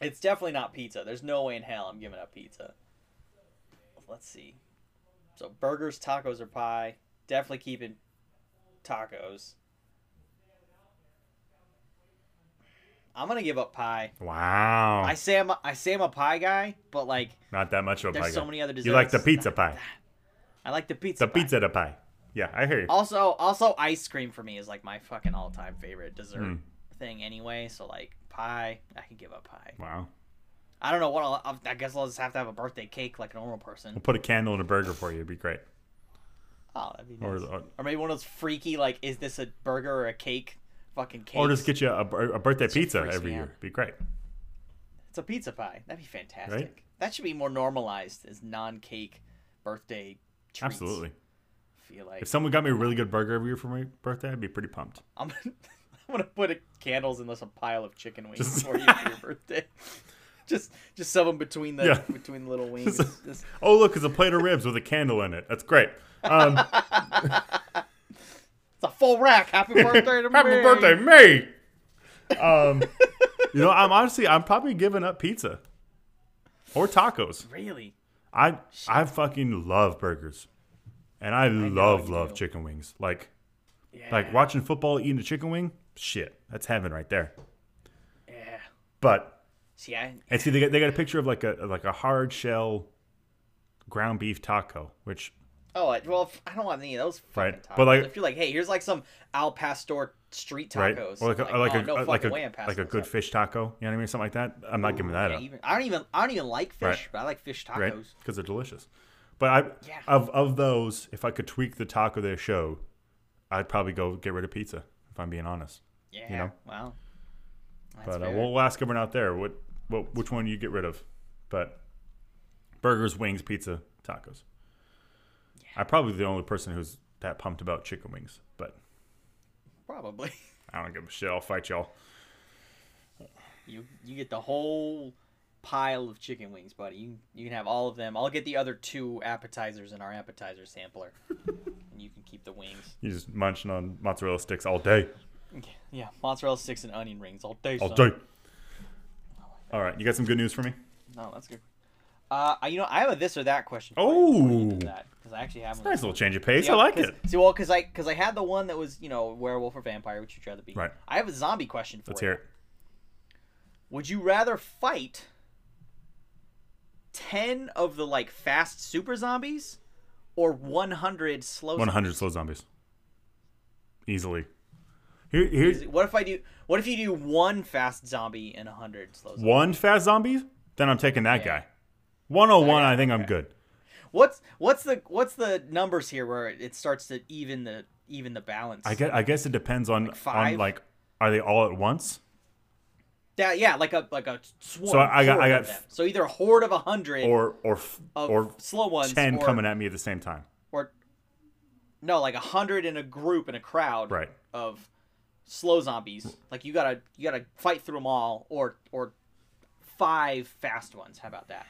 It's definitely not pizza. There's no way in hell I'm giving up pizza. Let's see. So burgers, tacos, or pie. Definitely keeping tacos. I'm gonna give up pie. Wow. I say I'm a, I say I'm a pie guy, but like Not that much of a There's pie. so guy. many other desserts. You like the pizza pie. I like the pizza. The pie. pizza the pie. Yeah, I hear you. Also, also ice cream for me is like my fucking all-time favorite dessert Mm. thing anyway. So like pie, I can give up pie. Wow. I don't know what I'll, I'll, I guess I'll just have to have a birthday cake like a normal person. We'll put a candle in a burger for you. It'd be great. Oh, that'd be Or, nice. or, uh, Or maybe one of those freaky like, is this a burger or a cake? Fucking cake. or just get you a, a birthday That's pizza every year. out. It'd be great. It's a pizza pie. That'd be fantastic. Right? That should be more normalized as non-cake birthday treats. Absolutely. I feel like If someone got me a really good burger every year for my birthday, I'd be pretty pumped. I'm gonna, [laughs] I'm gonna put a, candles in this a pile of chicken wings Just- for you for your [laughs] birthday. Just just shove them between the Yeah. between the little wings. Just- [laughs] Oh, look, it's a plate of ribs with a candle in it. That's great. Um, [laughs] it's a full rack. Happy [laughs] birthday to me. happy birthday, me. Um, you know, I'm honestly, I'm probably giving up pizza or tacos. Really? I I fucking love burgers, and I, love love do. chicken wings. Like Yeah. like watching football, eating a chicken wing. Shit, that's heaven right there. Yeah. But See, I and see, they got they got a picture of like a like a hard shell ground beef taco, which oh well, I don't want any of those. Right, Fucking but, like- if you're like, hey, here's like some al pastor street tacos, right? Or like a, like, like oh, a no like a like a good up. fish taco. You know what I mean? Something like that. I'm not giving that Yeah, up. even, I don't even I don't even like fish, Right. but I like fish tacos. right? Because they're delicious. But I Yeah. of of those, if I could tweak the taco they show, I'd probably go get rid of pizza. If I'm being honest. Yeah. know? Wow. That's but uh, we'll, we'll ask everyone out there what what which one you get rid of. But burgers, wings, pizza, tacos. I'm probably the only person who's that pumped about chicken wings, but probably [laughs] I don't give a shit. I'll fight y'all. you you get the whole pile of chicken wings, buddy. You you can have all of them. I'll get the other two appetizers in our appetizer sampler, [laughs] and you can keep the wings. You just munching on mozzarella sticks all day, Yeah, mozzarella sticks and onion rings all day. all son. day. All right, you got some good news for me? No, that's good. Uh, you know, I have a this or that question. Oh. that because I actually have one. Nice little change of pace. I like it. See, well, because I because I had the one that was you know werewolf or vampire, which you'd rather be. Right. I have a zombie question for Let's you. hear it. Would you rather fight ten of the like fast super zombies, or one hundred slow? 100 slow zombies. Easily. Here, here's? What if I do? What if you do one fast zombie and a hundred slow? Zombies? one fast zombie. Then I'm taking that Yeah. guy. 101, Okay, I think I'm good. What's what's the what's the numbers here where it starts to even the even the balance? I guess, I guess it depends on on five? like are they all at once? Yeah, yeah, like a like a swarm. So I got- I got f- so either a horde of a hundred Or or f- of or slow ones, 10 or, coming at me at the same time. or no, like a hundred in a group in a crowd, Right. Of slow zombies. Like you gotta you gotta fight through them all, or or five fast ones. How about that?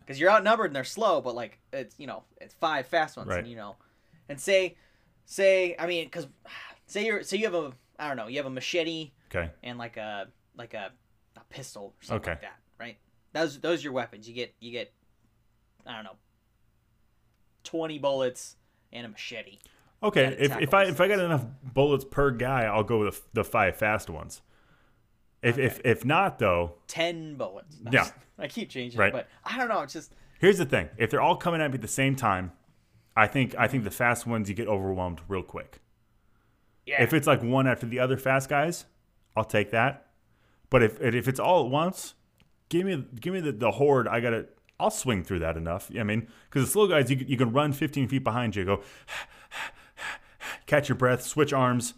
Because you're outnumbered and they're slow, but like it's you know it's five fast ones, Right. and you know, and say say I mean because say you're say you have a I don't know you have a machete Okay. and like a like a, a pistol or something like Okay. that, right? Those those are your weapons. You get you get I don't know twenty bullets and a machete. Okay, if, if I if I got enough bullets per guy, I'll go with the, the five fast ones. If if if not though, Ten bullets. Yeah. [laughs] I keep changing, Right. it, but I don't know. It's just here's the thing: if they're all coming at me at the same time, I think I think the fast ones you get overwhelmed real quick. yeah. If it's like one after the other fast guys, I'll take that. But if if it's all at once, give me give me the, the horde. I gotta. I'll swing through that enough. I mean, because the slow guys, you, you can run 15 feet behind you, go [sighs] [sighs] [sighs] catch your breath, switch arms,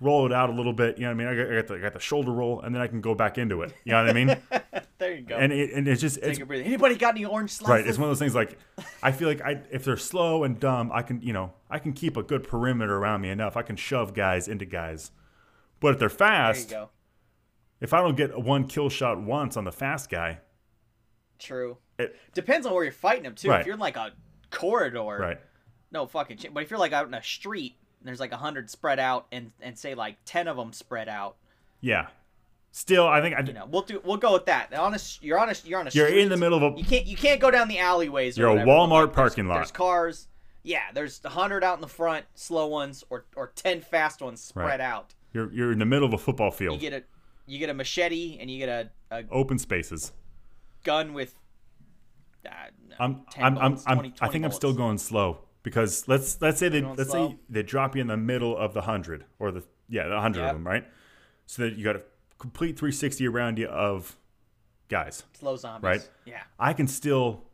roll it out a little bit. You know what I mean? I got, I got, the, I got the shoulder roll, and then I can go back into it. You know what I mean? [laughs] there you go. and it, and it's just it's a breather. Anybody got any orange slices? Right, it's one of those things like I feel like I if they're slow and dumb, I can you know I can keep a good perimeter around me enough. I can shove guys into guys, but if they're there you fast, go. if I don't get one kill shot once on the fast guy, True. it, Depends on where you're fighting them too. Right. If you're in like a corridor, right, no fucking shit. But if you're like out in a street there's like a hundred spread out and and say like ten of them spread out, yeah. Still, I think I, you know, we'll do we'll go with that. honest you're honest you're on a you're street. in the middle of a You can't you can't go down the alleyways. You're a whatever, but, Walmart like, parking lot. There's cars. Yeah, there's a hundred out in the front, slow ones, or or ten fast ones spread Right. out. you're you're in the middle of a football field You get a you get a machete and you get a, a open spaces. gun with. Uh, no, I'm 10 I'm, bullets, I'm 20 I 20 think I'm still going slow because let's let's say they let's slow? say they drop you in the middle of the hundred or the yeah the hundred Yep. of them right, so that you got a complete 360 around you of guys. slow zombies. Right. Yeah, I can still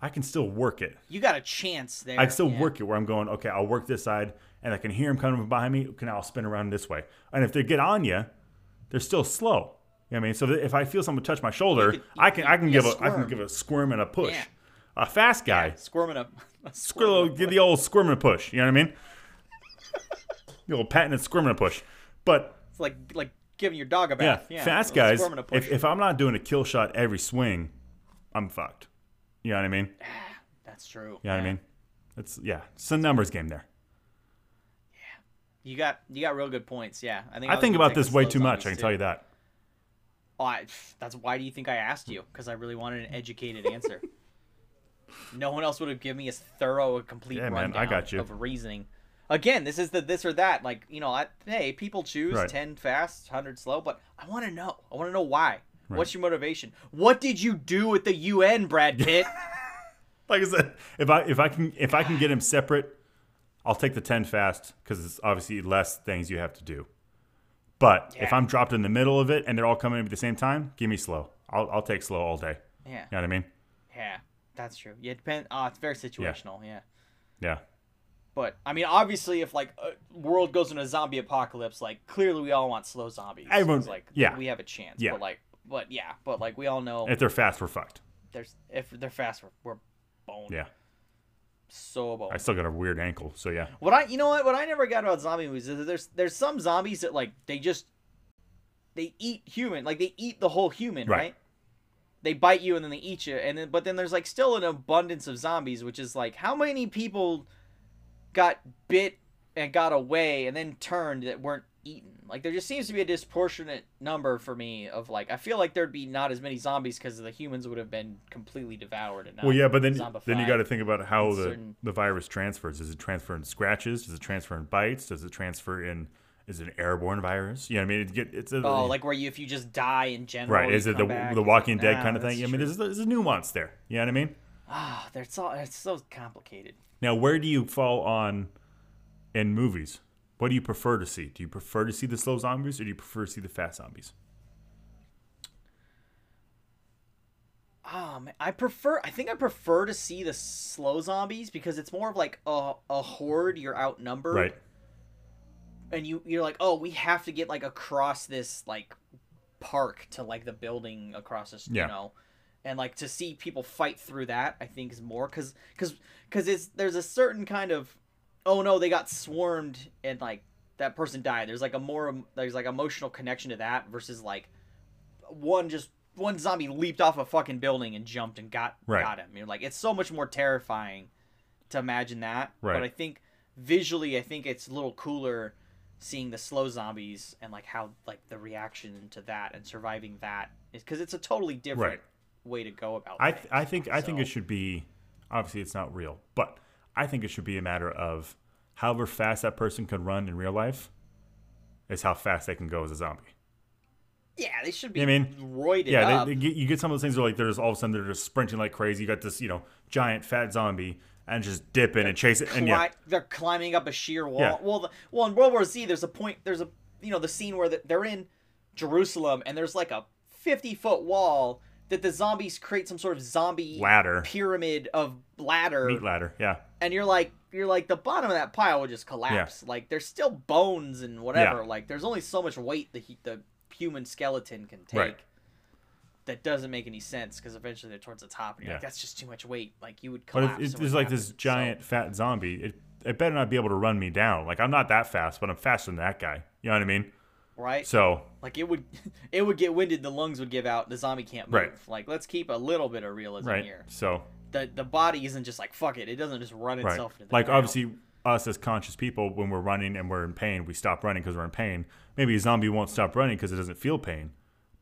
I can still work it. you got a chance there. I can still yeah. work it where I'm going, okay, I'll work this side and I can hear them coming behind me. Okay, now I'll spin around this way. And if they get on you, they're still slow. You know what I mean? So if I feel someone touch my shoulder, could- you- I can I can give a I can give a squirm and a push. Yeah. A fast guy, squirming up. [laughs] squirrel, give the old squirm and a push. You know what I mean? the old patented squirm and a push. But It's like like giving your dog a bath. Yeah, fast guys, squirm and a push. if, if I'm not doing a kill shot every swing, I'm fucked. You know what I mean? Ah, that's true. You know what I mean? It's yeah, it's a numbers game there. Yeah, you got you got real good points. Yeah, I think I was think about this way too much. I can too. tell you that. Oh, I, [sighs] that's why do you think I asked you? Because I really wanted an educated answer. [laughs] no one else would have given me as thorough a complete Yeah, man, I rundown got you. of reasoning. Again, this is the this or that. Like you know, I, hey, people choose Right. ten fast, hundred slow, but I want to know. I want to know why. What's your motivation? What did you do at the UN, Brad [laughs] Pitt? Like I said, if I if I can if I can get him separate, I'll take the 10 fast because it's obviously less things you have to do. But if I'm dropped in the middle of it and they're all coming at the same time, give me slow. I'll, I'll take slow all day. Yeah. You know what I mean? Yeah. That's true. Yeah, it depend. Oh, it's very situational. Yeah. Yeah. But I mean, obviously, if like a world goes into a zombie apocalypse, like clearly we all want slow zombies. Everyone- It's like yeah. we have a chance. Yeah. But like, but yeah, but like we all know If they're fast, we're fucked. there's if they're fast, we're, we're boned. Yeah. So boned. I still got a weird ankle. So yeah. What I you know what what I never got about zombie movies is that there's there's some zombies that like they just they eat human like they eat the whole human Right. right. They bite you and then they eat you and then but then there's like still an abundance of zombies which is like how many people got bit and got away and then turned that weren't eaten like there just seems to be a disproportionate number for me of like I feel like there'd be not as many zombies because the humans would have been completely devoured and Well, yeah, but then then you got to think about how the, certain- the virus transfers. Does it transfer in scratches? Does it transfer in bites? Does it transfer in? Is it an airborne virus? You know, what I mean, it get it's a Oh, like where you if you just die in general. right. Is it the back, the Walking like, Dead nah, kind of thing? I mean, there's, there's a nuance there. You know what I mean? Ah, there's all it's so complicated. Now, where do you fall on in movies? What do you prefer to see? Do you prefer to see the slow zombies or do you prefer to see the fast zombies? Oh man, I prefer. I think I prefer to see the slow zombies because it's more of like a a horde. You're outnumbered, Right. And you you're like, oh, we have to get like across this like park to like the building across this, Yeah. you know, and like to see people fight through that. I think is more because because because it's there's a certain kind of oh no they got swarmed and like that person died. There's like a more there's like emotional connection to that versus like one just one zombie leaped off a fucking building and jumped and got Right. got him. You're like it's so much more terrifying to imagine that. Right. But I think visually, I think it's a little cooler seeing the slow zombies and like how like the reaction to that and surviving that is because it's a totally different Right. way to go about. I, things. I think I think it should be obviously it's not real, but I think it should be a matter of however fast that person can run in real life is how fast they can go as a zombie. yeah, they should be. I mean, roided Yeah, up. they, they get, you get some of those things where like there's all of a sudden they're just sprinting like crazy. You got this you know giant fat zombie and just dipping and chasing and yeah, they're climbing up a sheer wall. Yeah. Well, the, well, in World War Z, there's a point. There's a you know the scene where the, they're in Jerusalem and there's like a 50 foot wall that the zombies create some sort of zombie Ladder. pyramid of ladder, meat ladder. Yeah, and you're like you're like the bottom of that pile would just collapse. Like there's still bones and whatever. Yeah. Like there's only so much weight the the human skeleton can take. Right. That doesn't make any sense because eventually they're towards the top, and you're like, "That's just too much weight." Like you would but collapse. if, if there's like this happened. So- giant fat zombie, it it better not be able to run me down. Like I'm not that fast, but I'm faster than that guy. You know what I mean? right? So Like it would, [laughs] it would get winded. The lungs would give out. The zombie can't move. Right. Like let's keep a little bit of realism right, here. so The the body isn't just like fuck it. It doesn't just run right, itself into the like ground. obviously us as conscious people, when we're running and we're in pain, we stop running because we're in pain. Maybe a zombie won't stop running because it doesn't feel pain,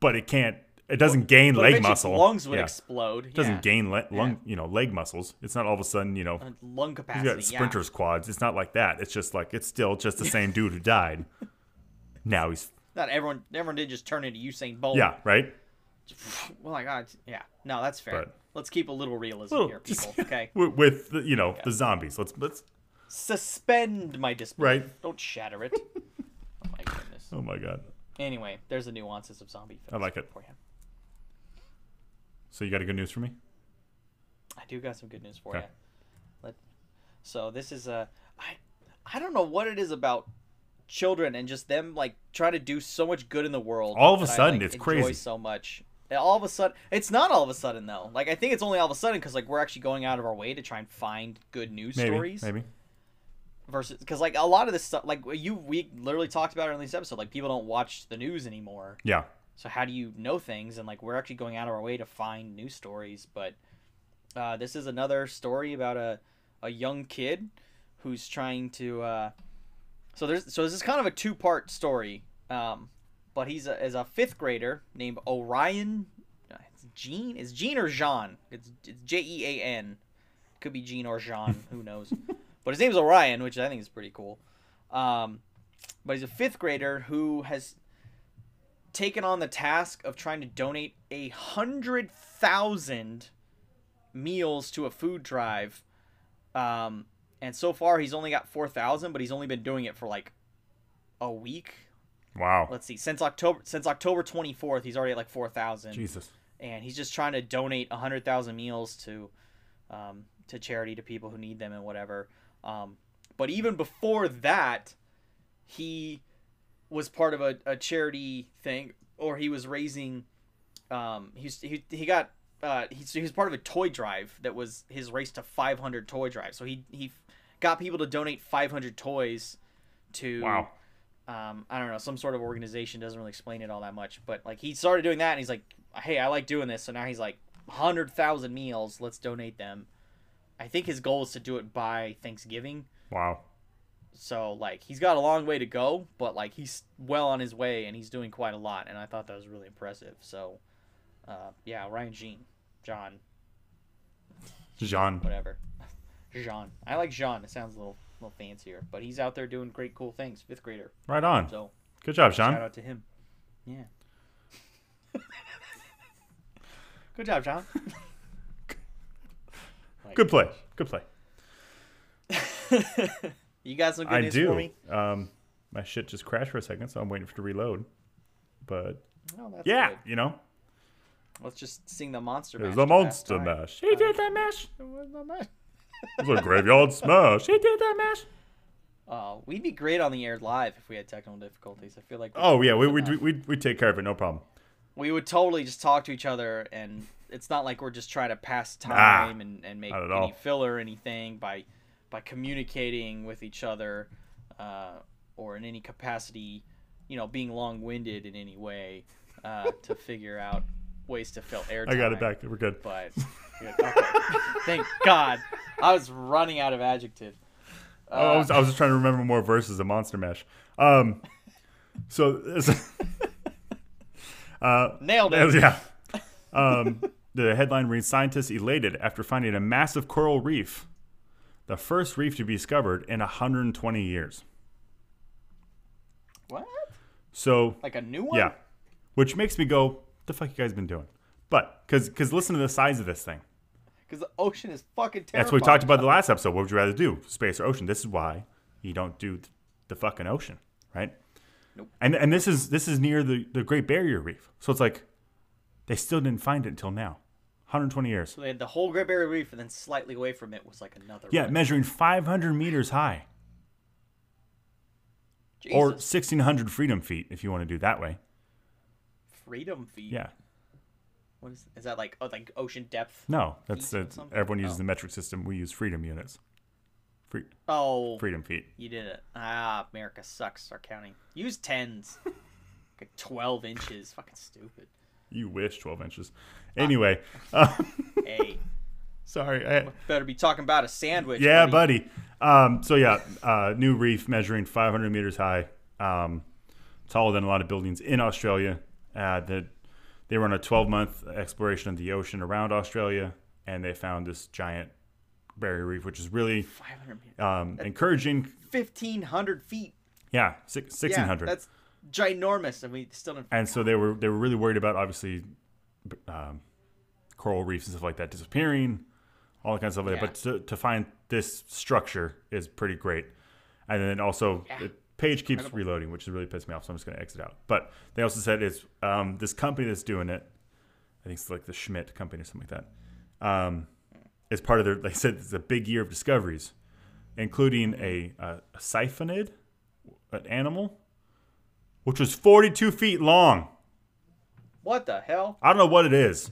but it can't. It doesn't gain leg muscle. Lungs would Yeah. explode. It doesn't yeah. gain le- lung, you know, leg muscles. It's not all of a sudden, you know, Uh, lung capacity. got sprinter's quads. It's not like that. It's just like it's still just the same dude who died. [laughs] Now he's Not everyone. Everyone did just turn into Usain Bolt. yeah, right. [sighs] Well, my God. Yeah. No, that's fair. But- Let's keep a little realism Little- here, [laughs] people. Okay. [laughs] With, with the, you know the zombies. Let's let's Suspend my disbelief. Right. Don't shatter it. oh my goodness. oh my god. Anyway, there's the nuances of zombie films. I like it. For you. So you got a good news for me? I do got some good news for Okay. you. Let, so this is a I I don't know what it is about children and just them like trying to do so much good in the world. All of a that I, sudden, like, it's enjoy crazy. so much. And all of a sudden, it's not all of a sudden though. Like I think it's only all of a sudden because like we're actually going out of our way to try and find good news Maybe. stories Maybe. versus because like a lot of this stuff like you we literally talked about it in this episode like people don't watch the news anymore Yeah. So how do you know things? And like we're actually going out of our way to find new stories. But uh, this is another story about a, a young kid who's trying to uh, so there's so this is kind of a two part story. Um, but he's a, is a fifth grader named Orion uh, it's Gene is Gene or Jean. It's, it's J E A N. Could be Gene or Jean [laughs] who knows. But his name's Orion which I think is pretty cool. Um, but he's a fifth grader who has taken on the task of trying to donate a hundred thousand meals to a food drive um, and so far he's only got four thousand, but he's only been doing it for like a week. Wow. Let's see, since October since October twenty fourth, he's already at like four thousand, Jesus. and he's just trying to donate hundred thousand meals to, um, to charity to people who need them and whatever. Um, but even before that, he was part of a, a charity thing, or he was raising. Um, he's he he got uh he, he was part of a toy drive that was his race to 500 toy drive. So he he got people to donate 500 toys to Wow. um, I don't know, some sort of organization doesn't really explain it all that much, but like he started doing that and he's like, hey, I like doing this, so now he's like, hundred thousand meals, let's donate them. I think his goal is to do it by Thanksgiving, Wow. So like he's got a long way to go, but like he's well on his way and he's doing quite a lot, and I thought that was really impressive. So, uh, yeah, Ryan Jean, John, Jean. whatever, [laughs] Jean. I like Jean. It sounds a little little fancier, but he's out there doing great, cool things. Fifth grader, Right on. so Good job, Sean. Shout out to him. Yeah. [laughs] Good job, John. [laughs] Good play. Good play. You got some good I news for do. me? Um, my shit just crashed for a second, so I'm waiting for it to reload. But Oh, that's yeah, good. you know, Let's just sing the monster. it was mash a monster mash. He did that mash. It was a mash. It was a graveyard smash. He did that mash. Oh, we'd be great on the air live if we had technical difficulties. I feel like Oh yeah, we enough. we we we take care of it, no problem. we would totally just talk to each other, and it's not like we're just trying to pass Nah, time and, and make any all. filler or anything by by communicating with each other, uh, or in any capacity, you know, being long winded in any way uh, to [laughs] figure out ways to fill airtime. I got it back. We're good. But [laughs] yeah, okay. thank God, I was running out of adjective. Uh, Oh, I was I was just trying to remember more verses of Monster Mash. Um, so [laughs] uh, Nailed it. Yeah. Um, the headline reads Scientists elated after finding a massive coral reef, the first reef to be discovered in 120 years. What? So, Like a new one? yeah. Which makes me go, the fuck you guys been doing? But, because cause listen to the size of this thing. Because the ocean is fucking terrifying. That's what we talked about the last episode. What would you rather do, space or ocean? This is why you don't do the fucking ocean, right? Nope. And and this is this is near the, the Great Barrier Reef, so it's like they still didn't find it until now, 120 years. So they had the whole Great Barrier Reef, and then slightly away from it was like another. Yeah, measuring 500 meters high, Jesus. or 1,600 freedom feet if you want to do that way. freedom feet. Yeah. What is is that like? Oh, like ocean depth. No, that's, Feet or that's something? everyone uses Oh. the metric system. We use freedom units. Free, Oh, freedom feet. you did it. Ah, America sucks. Our counting. Use tens. [laughs] like twelve inches. Fucking stupid. You wish 12 inches. Anyway, [laughs] uh, Hey, sorry. I, better be talking about a sandwich. Yeah, buddy. buddy. Um, so yeah, uh, new reef measuring 500 meters high, um, taller than a lot of buildings in Australia. Uh, that they were on a 12 month exploration of the ocean around Australia, and they found this giant barrier reef, which is really Five hundred meters. um, encouraging. Fifteen hundred feet. Yeah, six, 1600. Yeah, that's ginormous, and we still didn't. and so they were they were really worried about obviously um, coral reefs and stuff like that disappearing, all that kind of stuff. Like that. But to, to find this structure is pretty great. And then also Yeah. the page keeps reloading, which is really pissed me off. So I'm just going to exit out. But they also said it's um, this company that's doing it. I think it's like the Schmidt company or something like that. Um, is part of their. They said it's a big year of discoveries, including a, a, a siphonid, an animal, which was 42 feet long. What the hell? I don't know what it is,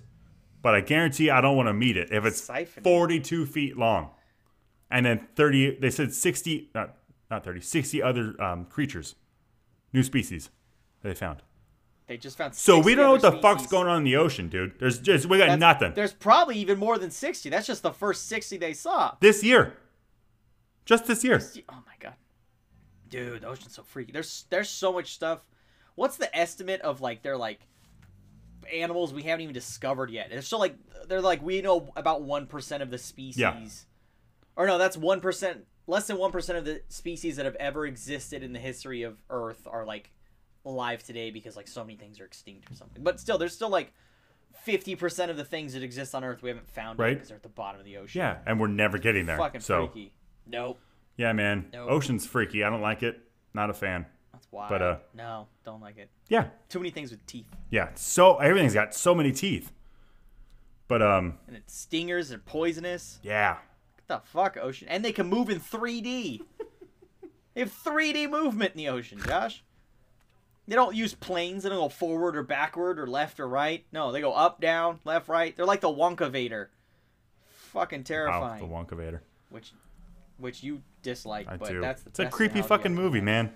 but I guarantee I don't want to meet it if it's Siphonid. 42 feet long. And then 30, they said 60, not, not 30, 60 other um, creatures, new species that they found. They just found. So we don't know what the fuck's going on in the ocean, dude. There's just, we got That's- nothing. There's probably even more than sixty. That's just the first sixty they saw. This year. Just this year. Oh my god, dude, the ocean's so freaky. There's there's so much stuff. What's the estimate of like they're like animals we haven't even discovered yet? They're still like they're like we know about one percent of the species. Yeah. Or no, that's one percent. Less than one percent of the species that have ever existed in the history of Earth are like alive today because like so many things are extinct or something. But still, there's still like fifty percent of the things that exist on Earth we haven't found Right. because they're at the bottom of the ocean. Yeah, and we're never getting there. fucking so freaky. Nope. Yeah, man. No. Ocean's freaky. I don't like it. Not a fan. That's wild. But, uh, no, don't like it. Yeah, Too many things with teeth. yeah. So everything's got so many teeth. But um, And it's stingers and poisonous. yeah. What the fuck, ocean? And they can move in 3D. [laughs] they have 3D movement in the ocean, Josh. They don't use planes. They don't go forward or backward or left or right. No, they go up, down, left, right. They're like the Wonkavator. Fucking Wow, terrifying. the Wonkavator. which, which you dislike, I but do. that's the it's a creepy fucking I movie, man.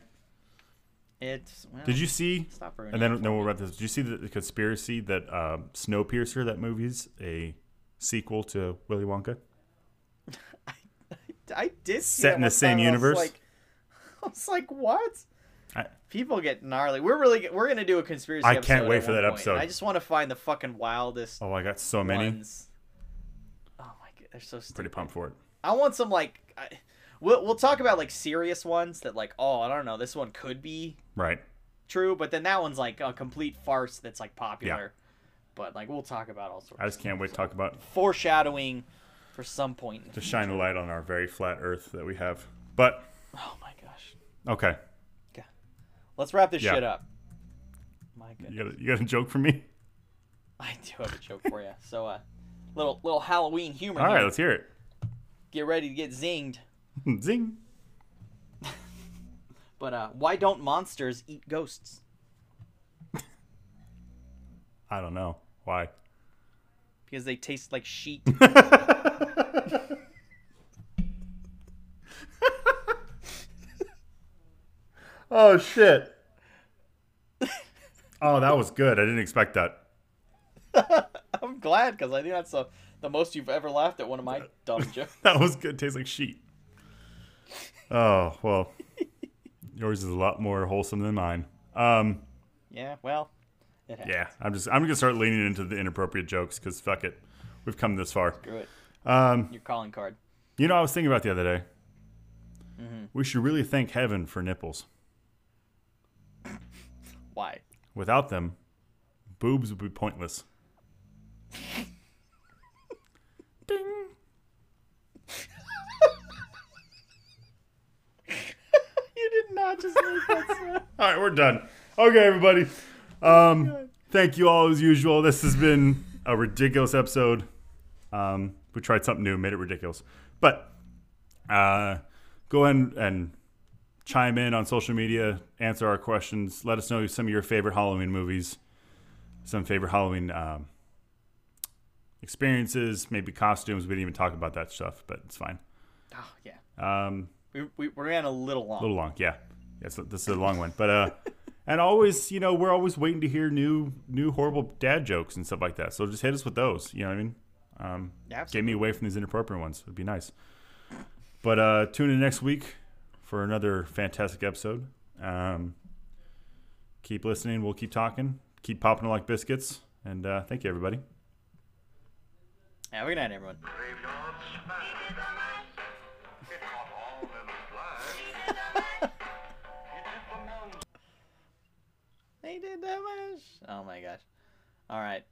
It's. Well, Did you see? Stop And then then we'll wrap this. Did you see the, the conspiracy that uh, Snowpiercer, that movie's a sequel to Willy Wonka? [laughs] I did see Set that in the same and I was universe? like- [laughs] I was like, what? I- People get gnarly. We're really we're gonna do a conspiracy. I can't wait for that point, episode. I just want to find the fucking wildest Oh, I got so many. ones. Oh my god, they're so stupid. Pretty pumped for it. I want some like. I, we'll we'll talk about like serious ones that like oh I don't know this one could be Right. true, but then that one's like a complete farce that's like popular. But like we'll talk about all sorts. I just can't wait to talk about foreshadowing for some point. To shine a light on our very flat Earth that we have. But Oh my gosh. okay, Okay. Let's wrap this Yeah. shit up. My you got a, you got a joke for me? I do have a joke for you. So, uh, little little Halloween humor. All here. right, let's hear it. Get ready to get zinged. [laughs] Zing. [laughs] But uh, why don't monsters eat ghosts? I don't know why. Because they taste like sheet. [laughs] Oh shit. oh, that was good. I didn't expect that. I'm glad because I think that's the the most you've ever laughed at one of my dumb jokes. That was good. Tastes like sheet. Oh well, yours is a lot more wholesome than mine. Um, Yeah, well, it yeah, I'm just I'm gonna start leaning into the inappropriate jokes because fuck it, we've come this far. Screw it. Um, Your calling card. you know, I was thinking about the other day. We should really thank heaven for nipples. Why? Without them, boobs would be pointless. [laughs] You just make that sound. All right, we're done. Okay, everybody. Um, thank you all as usual. This has been a ridiculous episode. Um, we tried something new, made it ridiculous. But uh, go ahead and, and chime in on social media, answer our questions. Let us know some of your favorite Halloween movies, some favorite Halloween um, experiences, maybe costumes. We didn't even talk about that stuff, but it's fine. Oh yeah. Um, We, we, we ran a little long. a little long, yeah. Yes, this is a long one, but uh, [laughs] and always, you know, we're always waiting to hear new, new horrible dad jokes and stuff like that. So just hit us with those. You know what I mean? Um, Absolutely. get me away from these inappropriate ones. It'd be nice. But uh, tune in next week for another fantastic episode. Um, keep listening. We'll keep talking. Keep popping like biscuits. And uh, thank you, everybody. Yeah, good night, everyone. Did that much. Oh my gosh. All right.